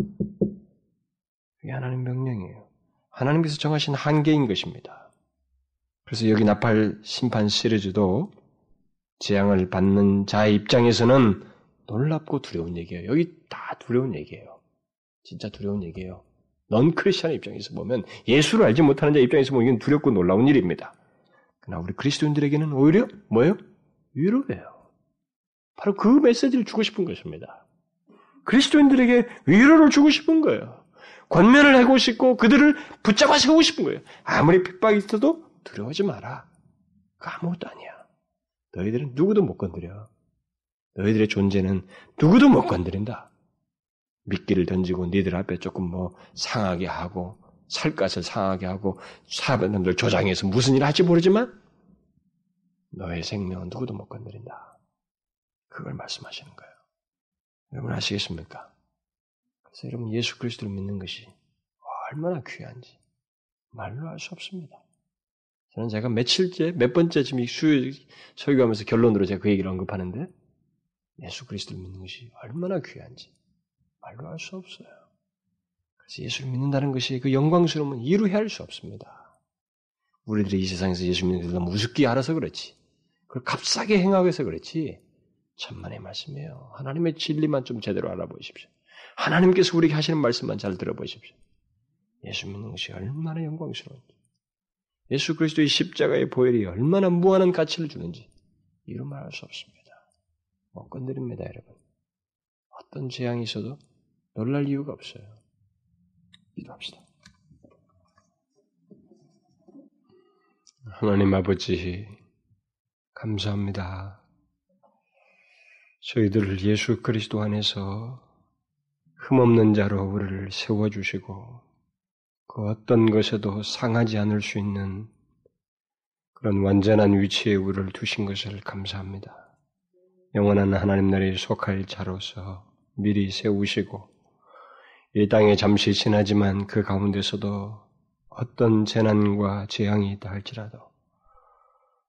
그게 하나님 명령이에요. 하나님께서 정하신 한계인 것입니다. 그래서 여기 나팔 심판 시리즈도 재앙을 받는 자의 입장에서는 놀랍고 두려운 얘기예요. 여기 다 두려운 얘기예요. 진짜 두려운 얘기예요. 넌 크리스천의 입장에서 보면 예수를 알지 못하는 자 입장에서 보면 이건 두렵고 놀라운 일입니다. 그러나 우리 그리스도인들에게는 오히려 뭐예요? 위로예요. 바로 그 메시지를 주고 싶은 것입니다. 그리스도인들에게 위로를 주고 싶은 거예요. 권면을 하고 싶고 그들을 붙잡아 세우고 싶은 거예요. 아무리 핍박이 있어도 두려워하지 마라. 그 아무것도 아니야. 너희들은 누구도 못 건드려. 너희들의 존재는 누구도 못 건드린다. 미끼를 던지고 니들 앞에 조금 뭐 상하게 하고 살갗을 상하게 하고 사람들 조장해서 무슨 일 할지 모르지만 너의 생명은 누구도 못 건드린다. 그걸 말씀하시는 거예요. 여러분 아시겠습니까? 그래서 여러분 예수 그리스도를 믿는 것이 얼마나 귀한지 말로 할수 없습니다. 저는 제가 며칠째, 몇 번째 지금 수 설교하면서 결론으로 제가 그 얘기를 언급하는데 예수 그리스도를 믿는 것이 얼마나 귀한지 말로 할 수 없어요. 그래서 예수를 믿는다는 것이 그 영광스러움은 이루해야 할수 없습니다. 우리들이 이 세상에서 예수 믿는 것을 너무 우습게 알아서 그렇지. 그걸 값싸게 행하고 해서 그렇지. 천만의 말씀이에요. 하나님의 진리만 좀 제대로 알아보십시오. 하나님께서 우리에게 하시는 말씀만 잘 들어보십시오. 예수 믿는 것이 얼마나 영광스러운지. 예수 그리스도의 십자가의 보혈이 얼마나 무한한 가치를 주는지 이루 말할 수 없습니다. 못 건드립니다, 여러분. 어떤 재앙이 있어도 놀랄 이유가 없어요. 기도합시다. 하나님 아버지, 감사합니다. 저희들을 예수 그리스도 안에서 흠없는 자로 우리를 세워주시고, 그 어떤 것에도 상하지 않을 수 있는 그런 완전한 위치에 우리를 두신 것을 감사합니다. 영원한 하나님 나라에 속할 자로서 미리 세우시고, 이 땅에 잠시 지나지만 그 가운데서도 어떤 재난과 재앙이 있다 할지라도,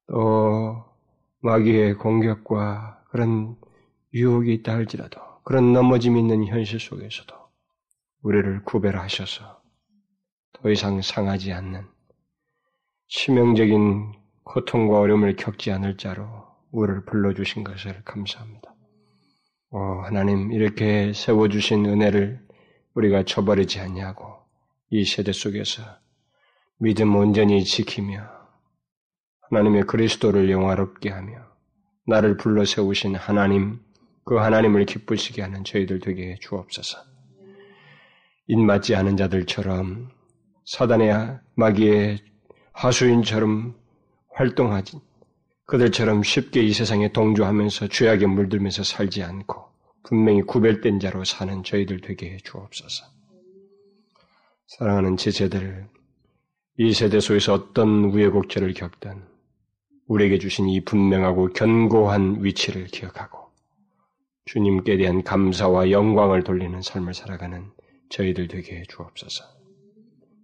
또 마귀의 공격과 그런 유혹이 있다 할지라도, 그런 넘어짐이 있는 현실 속에서도 우리를 구별하셔서 더 이상 상하지 않는 치명적인 고통과 어려움을 겪지 않을 자로 우리를 불러주신 것을 감사합니다. 오, 하나님 이렇게 세워주신 은혜를 우리가 저버리지 않냐고 이 세대 속에서 믿음 온전히 지키며 하나님의 그리스도를 영화롭게 하며 나를 불러 세우신 하나님 그 하나님을 기쁘시게 하는 저희들 되게 주옵소서. 인맞지 않은 자들처럼 사단의 마귀의 하수인처럼 활동하지 그들처럼 쉽게 이 세상에 동조하면서 죄악에 물들면서 살지 않고 분명히 구별된 자로 사는 저희들 되게 해 주옵소서. 사랑하는 제자들, 이 세대 속에서 어떤 우여곡절을 겪든 우리에게 주신 이 분명하고 견고한 위치를 기억하고 주님께 대한 감사와 영광을 돌리는 삶을 살아가는 저희들 되게 해 주옵소서.